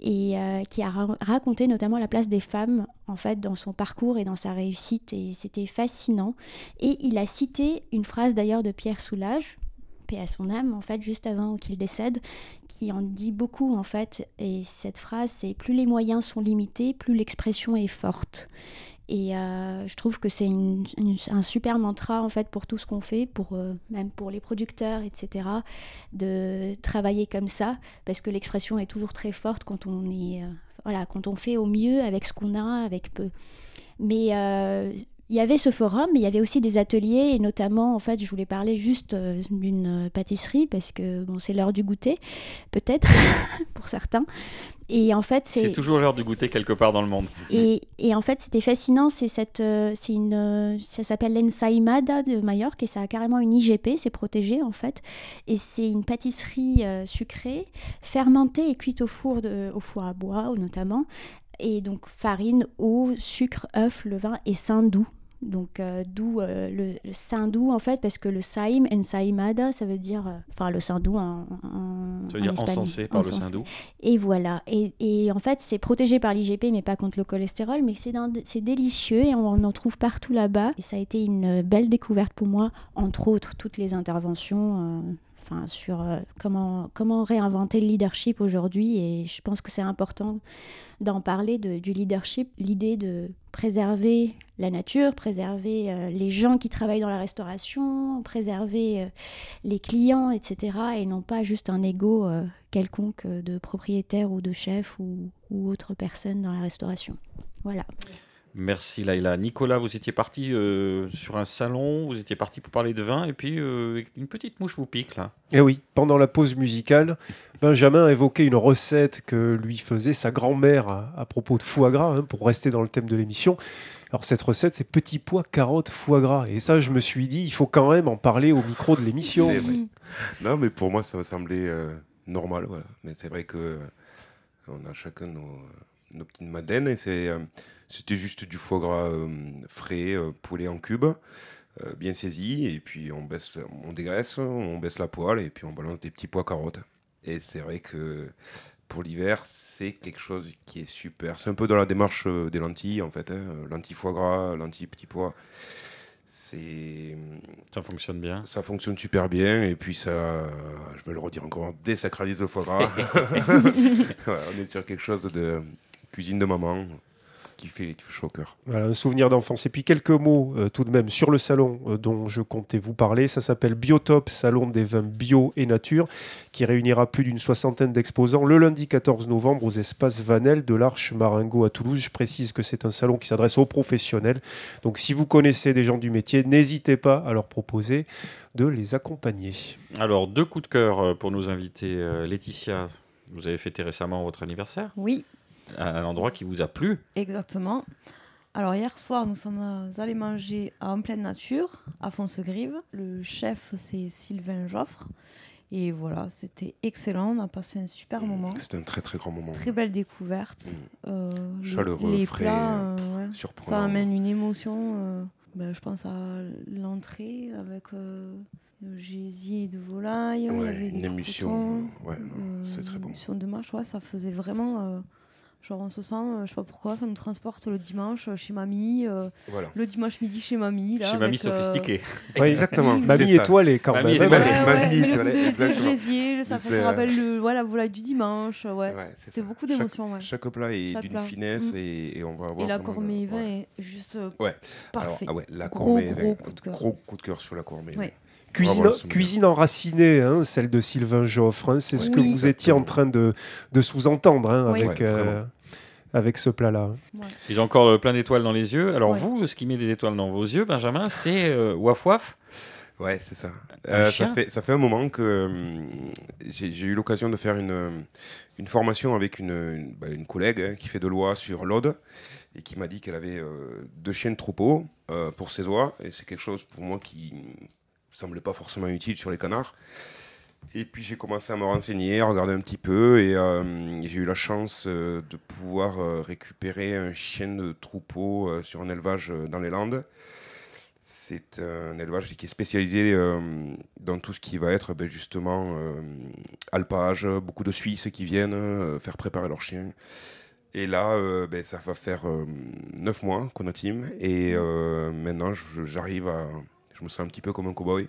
et euh, qui a ra- raconté notamment la place des femmes en fait dans son parcours et dans sa réussite et c'était fascinant et il a cité une phrase d'ailleurs de Pierre Soulages à son âme en fait juste avant qu'il décède qui en dit beaucoup en fait et cette phrase c'est plus les moyens sont limités plus l'expression est forte et euh, je trouve que c'est un super mantra en fait pour tout ce qu'on fait, pour euh, même pour les producteurs, etc. De travailler comme ça, parce que l'expression est toujours très forte quand on est, euh, voilà, quand on fait au mieux avec ce qu'on a, avec peu. Mais il y avait ce forum, mais il y avait aussi des ateliers, et notamment, en fait, je voulais parler juste euh, d'une pâtisserie, parce que bon, c'est l'heure du goûter, peut-être, pour certains. Et en fait, C'est toujours l'heure du goûter quelque part dans le monde. et, et en fait, c'était fascinant. C'est cette, euh, c'est une, euh, ça s'appelle l'ensaimada de Majorque et ça a carrément une IGP, c'est protégé en fait. Et c'est une pâtisserie euh, sucrée, fermentée et cuite au four, de, au four à bois notamment. Et donc farine, eau, sucre, œuf, levain et saindoux. Donc euh, d'où euh, le, le saindoux en fait, parce que le saim, ensaimada, ça veut dire, euh, enfin le saindoux en, en, Ça veut dire encensé par le Encensé. Sindou. Et voilà. Et, et en fait, c'est protégé par l'IGP, mais pas contre le cholestérol. Mais c'est délicieux et on en trouve partout là-bas. Et ça a été une belle découverte pour moi, entre autres, toutes les interventions. Enfin, sur euh, comment, comment réinventer le leadership aujourd'hui. Et je pense que c'est important d'en parler du leadership, l'idée de préserver la nature, préserver euh, les gens qui travaillent dans la restauration, préserver euh, les clients, etc. Et non pas juste un ego quelconque de propriétaire ou de chef ou, ou autre personne dans la restauration. Voilà. Merci Laïla. Nicolas, vous étiez parti euh, sur un salon, vous étiez parti pour parler de vin, et puis euh, une petite mouche vous pique là. Eh oui, pendant la pause musicale, Benjamin évoquait une recette que lui faisait sa grand-mère à, à propos de foie gras, hein, pour rester dans le thème de l'émission. Alors cette recette, c'est petits pois, carottes, foie gras. Et ça, je me suis dit, il faut quand même en parler au micro de l'émission. C'est vrai. Non, mais pour moi, ça me semblait euh, normal. Voilà. Mais c'est vrai que euh, on a chacun nos, nos petites madeleines. Et c'est, euh, c'était juste du foie gras euh, frais, euh, poulet en cubes, euh, bien saisi. Et puis on, baisse, on dégraisse, on baisse la poêle et puis on balance des petits pois carottes. Et c'est vrai que pour l'hiver, c'est quelque chose qui est super. C'est un peu dans la démarche des lentilles, en fait. hein. Lentilles foie gras, lentilles petits pois. C'est Ça fonctionne bien. ça fonctionne super bien et puis ça, je vais le redire encore, désacralise le foie gras. On est sur quelque chose de cuisine de maman qui fait, qui fait chaud au cœur. Voilà, un souvenir d'enfance. Et puis quelques mots euh, tout de même sur le salon euh, dont je comptais vous parler. Ça s'appelle Biotope, salon des vins bio et nature, qui réunira plus d'une soixantaine d'exposants le lundi 14 novembre aux espaces Vanel de l'Arche Maringo à Toulouse. Je précise que c'est un salon qui s'adresse aux professionnels. Donc si vous connaissez des gens du métier, n'hésitez pas à leur proposer de les accompagner. Alors, deux coups de cœur euh, pour nos invités. Euh, Laetitia, vous avez fêté récemment votre anniversaire Oui, à un endroit qui vous a plu. exactement. Alors hier soir, nous sommes euh, allés manger En pleine nature, à Foncegrive. Le chef, c'est Sylvain Joffre. Et voilà, c'était excellent. On a passé un super moment. C'était un très très grand moment. Très belle découverte. Euh, les- Chaleureux, les, frais, plats, euh, ouais. surprenant. Ça amène une émotion. euh, ben, je pense à l'entrée avec euh, le gésier de volaille. il y Ouais, avait une des ouais, non, c'est très bon. émulsion de mâche, ouais, ça faisait vraiment. Euh, genre, on se sent, euh, je sais pas pourquoi, ça nous transporte le dimanche euh, chez mamie, euh, Voilà. le dimanche midi chez mamie. Là, Chez Mamie avec, euh, sophistiquée. Oui. Exactement. Mamie étoilée quand Mamie même. Ouais, étoilée. ouais, Mamie étoilée, gésier, ça, ça euh, rappelle le, voilà, la volaille du dimanche. Ouais. Ouais, c'est beaucoup Chaque- d'émotions. Ouais. Chaque plat est d'une finesse Mm. et, et on va avoir. Et la gourmet euh, ouais. vin est juste euh, Ouais. Alors, parfait. ah ouais, la Gros, gourmet gros vin, coup de cœur. Gros coup de cœur sur la gourmet. Ouais. Cuisine, enracinée, hein, celle de Sylvain Joffre, hein, c'est ce que Oui. vous étiez en train de, de sous-entendre hein, Oui. avec, Ouais, euh, avec ce plat-là. Ils ont encore euh, plein d'étoiles dans les yeux. Alors Ouais. vous, ce qui met des étoiles dans vos yeux, Benjamin, c'est euh, Waf Waf? Ouais, c'est ça. Euh, ça, fait, ça fait un moment que j'ai j'ai eu l'occasion de faire une, une formation avec une, une, bah, une collègue hein, qui fait de l'oie sur l'Aude et qui m'a dit qu'elle avait euh, deux chiens de troupeau euh, pour ses oies. Et c'est quelque chose pour moi qui semblait pas forcément utile sur les canards. Et puis j'ai commencé à me renseigner, à regarder un petit peu et euh, j'ai eu la chance euh, de pouvoir euh, récupérer un chien de troupeau sur un élevage dans les Landes. C'est un élevage qui est spécialisé dans tout ce qui va être ben, justement alpage, beaucoup de Suisses qui viennent faire préparer leurs chiens. Et là, ben, ça va faire euh, neuf mois qu'on a team et maintenant j'arrive à... Me sens un petit peu comme un cow-boy.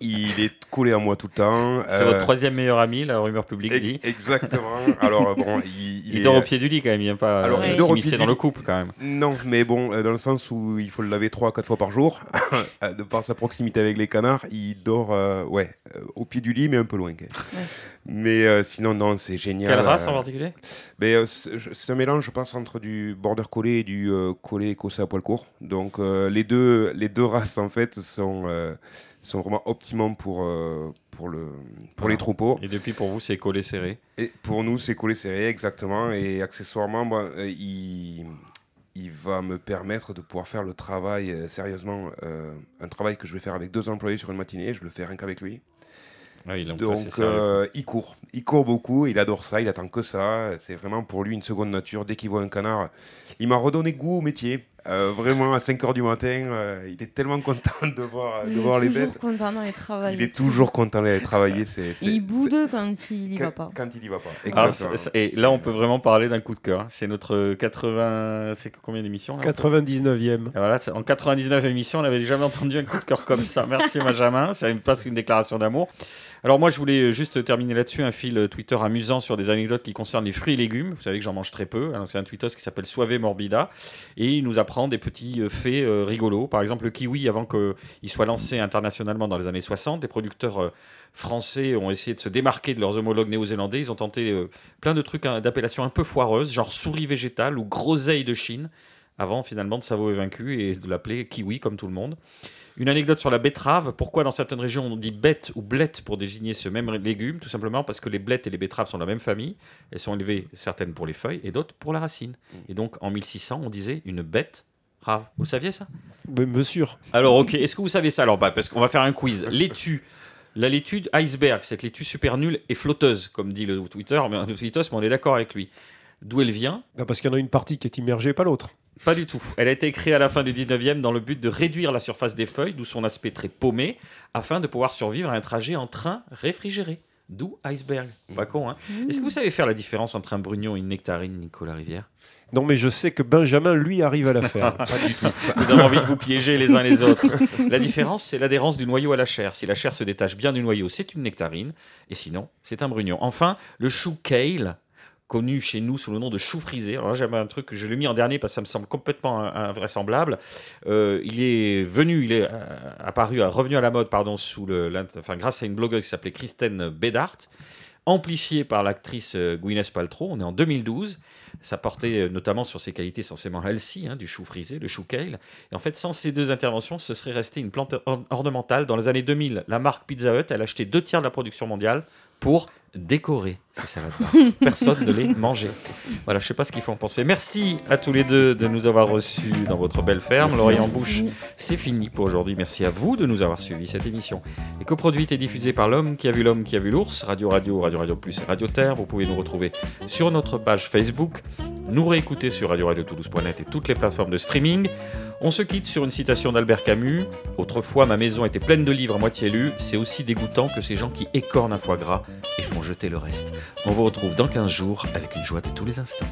Il est collé à moi tout le temps. C'est euh, votre troisième meilleur ami, la rumeur publique e- dit. Exactement. Alors bon, il, Il, est- dort au pied du lit quand même, il vient pas Alors, euh, il dort au pied dans le couple quand même. Non, mais bon, euh, dans le sens où il faut le laver 3 à 4 fois par jour. Euh, de par sa proximité avec les canards, il dort euh, ouais, euh, au pied du lit, mais un peu loin quand même. Ouais. Mais euh, sinon, non, c'est génial. Quelle race euh, en particulier? ben, euh, c'est un mélange, je pense, entre du border collie et du euh, collie écossais à poil court. Donc euh, les, deux, les deux races, en fait, sont, euh, sont vraiment optimum pour, euh, pour, le, pour Voilà. les troupeaux. Et depuis pour vous, c'est collé serré. Et pour nous, c'est collé serré, exactement. Et accessoirement, moi, euh, il, il va me permettre de pouvoir faire le travail, euh, sérieusement, euh, un travail que je vais faire avec deux employés sur une matinée. Je le fais rien qu'avec lui. Il est Donc, il court. Il court beaucoup. Il adore ça. Il attend que ça. C'est vraiment pour lui une seconde nature. Dès qu'il voit un canard, il m'a redonné goût au métier. Euh, vraiment, à 5 h du matin, euh, il est tellement content de voir, de Il voir est les toujours bêtes. content d'aller travailler. Il est toujours content d'aller travailler. C'est, Et c'est- il boude quand il y c'est- va pas. quand il y va pas. Alors, c'est- et là, on peut vraiment parler d'un coup de cœur. C'est notre 80. C'est combien d'émissions là 99e. Et voilà, c'est- en 99 émissions, on n'avait jamais entendu un coup de cœur comme ça. Merci Benjamin, c'est une- presque une déclaration d'amour. Alors moi, je voulais juste terminer là-dessus un fil Twitter amusant sur des anecdotes qui concernent les fruits et légumes. Vous savez que j'en mange très peu. C'est un tweetos qui s'appelle Suave Morbida et il nous apprend des petits euh, faits euh, rigolos. Par exemple, le kiwi, avant qu'il soit lancé internationalement dans les années 60, les producteurs euh, français ont essayé de se démarquer de leurs homologues néo-zélandais. Ils ont tenté euh, plein de trucs hein, d'appellations un peu foireuses, genre souris végétale ou groseille de Chine avant finalement de s'avouer vaincu et de l'appeler kiwi comme tout le monde. Une anecdote sur la betterave. Pourquoi dans certaines régions on dit bête ou blette pour désigner ce même légume? Tout simplement parce que les blettes et les betteraves sont de la même famille. Elles sont élevées certaines pour les feuilles et d'autres pour la racine. Et donc en 1600 on disait une bête rave. Vous le saviez ça? Mais Monsieur, alors, ok, est-ce que vous savez ça? Alors, bah, parce qu'on va faire un quiz. Laitue. La laitue iceberg, cette laitue super nulle et flotteuse, comme dit le Twitter, mais, le Twitter, mais on est d'accord avec lui. D'où elle vient Ah, parce qu'il y en a une partie qui est immergée, pas l'autre. Pas du tout. Elle a été créée à la fin du 19e dans le but de réduire la surface des feuilles, d'où son aspect très paumé, afin de pouvoir survivre à un trajet en train réfrigéré. D'où iceberg. Pas con, hein Est-ce que vous savez faire la différence entre un brugnon et une nectarine, Nicolas Rivière? Non, mais je sais que Benjamin, lui, arrive à la faire. Pas du tout. Vous avez envie de vous piéger les uns les autres. La différence, c'est l'adhérence du noyau à la chair. Si la chair se détache bien du noyau, c'est une nectarine, et sinon, c'est un brugnon. Enfin, le chou kale, connu chez nous sous le nom de chou frisé. Alors j'avais un truc je l'ai mis en dernier parce que ça me semble complètement in- invraisemblable. Euh, il est venu, il est euh, apparu, revenu à la mode, pardon, sous le, enfin, grâce à une blogueuse qui s'appelait Kristen Bedart amplifié par l'actrice euh, Gwyneth Paltrow. On est en 2012. Ça portait notamment sur ses qualités censément healthy, hein, du chou frisé, le chou kale. Et en fait, sans ces deux interventions, ce serait resté une plante or- ornementale. Dans les années 2000, la marque Pizza Hut, elle a acheté deux tiers de la production mondiale pour décorer ces salades-là. Personne ne les mangeait. Voilà, je sais pas ce qu'il faut en penser. Merci à tous les deux de nous avoir reçus dans votre belle ferme. L'oreille en bouche, c'est fini pour aujourd'hui. Merci à vous de nous avoir suivi cette émission. Et coproduite et diffusée par l'homme qui a vu l'homme qui a vu l'ours, Radio Radio, Radio Radio Plus et Radio Terre. Vous pouvez nous retrouver sur notre page Facebook, nous réécouter sur Radio Radio Toulouse.net et toutes les plateformes de streaming. On se quitte sur une citation d'Albert Camus. Autrefois, ma maison était pleine de livres à moitié lus. C'est aussi dégoûtant que ces gens qui écornent un foie gras et font jeter le reste. On vous retrouve dans 15 jours avec une joie de tous les instants.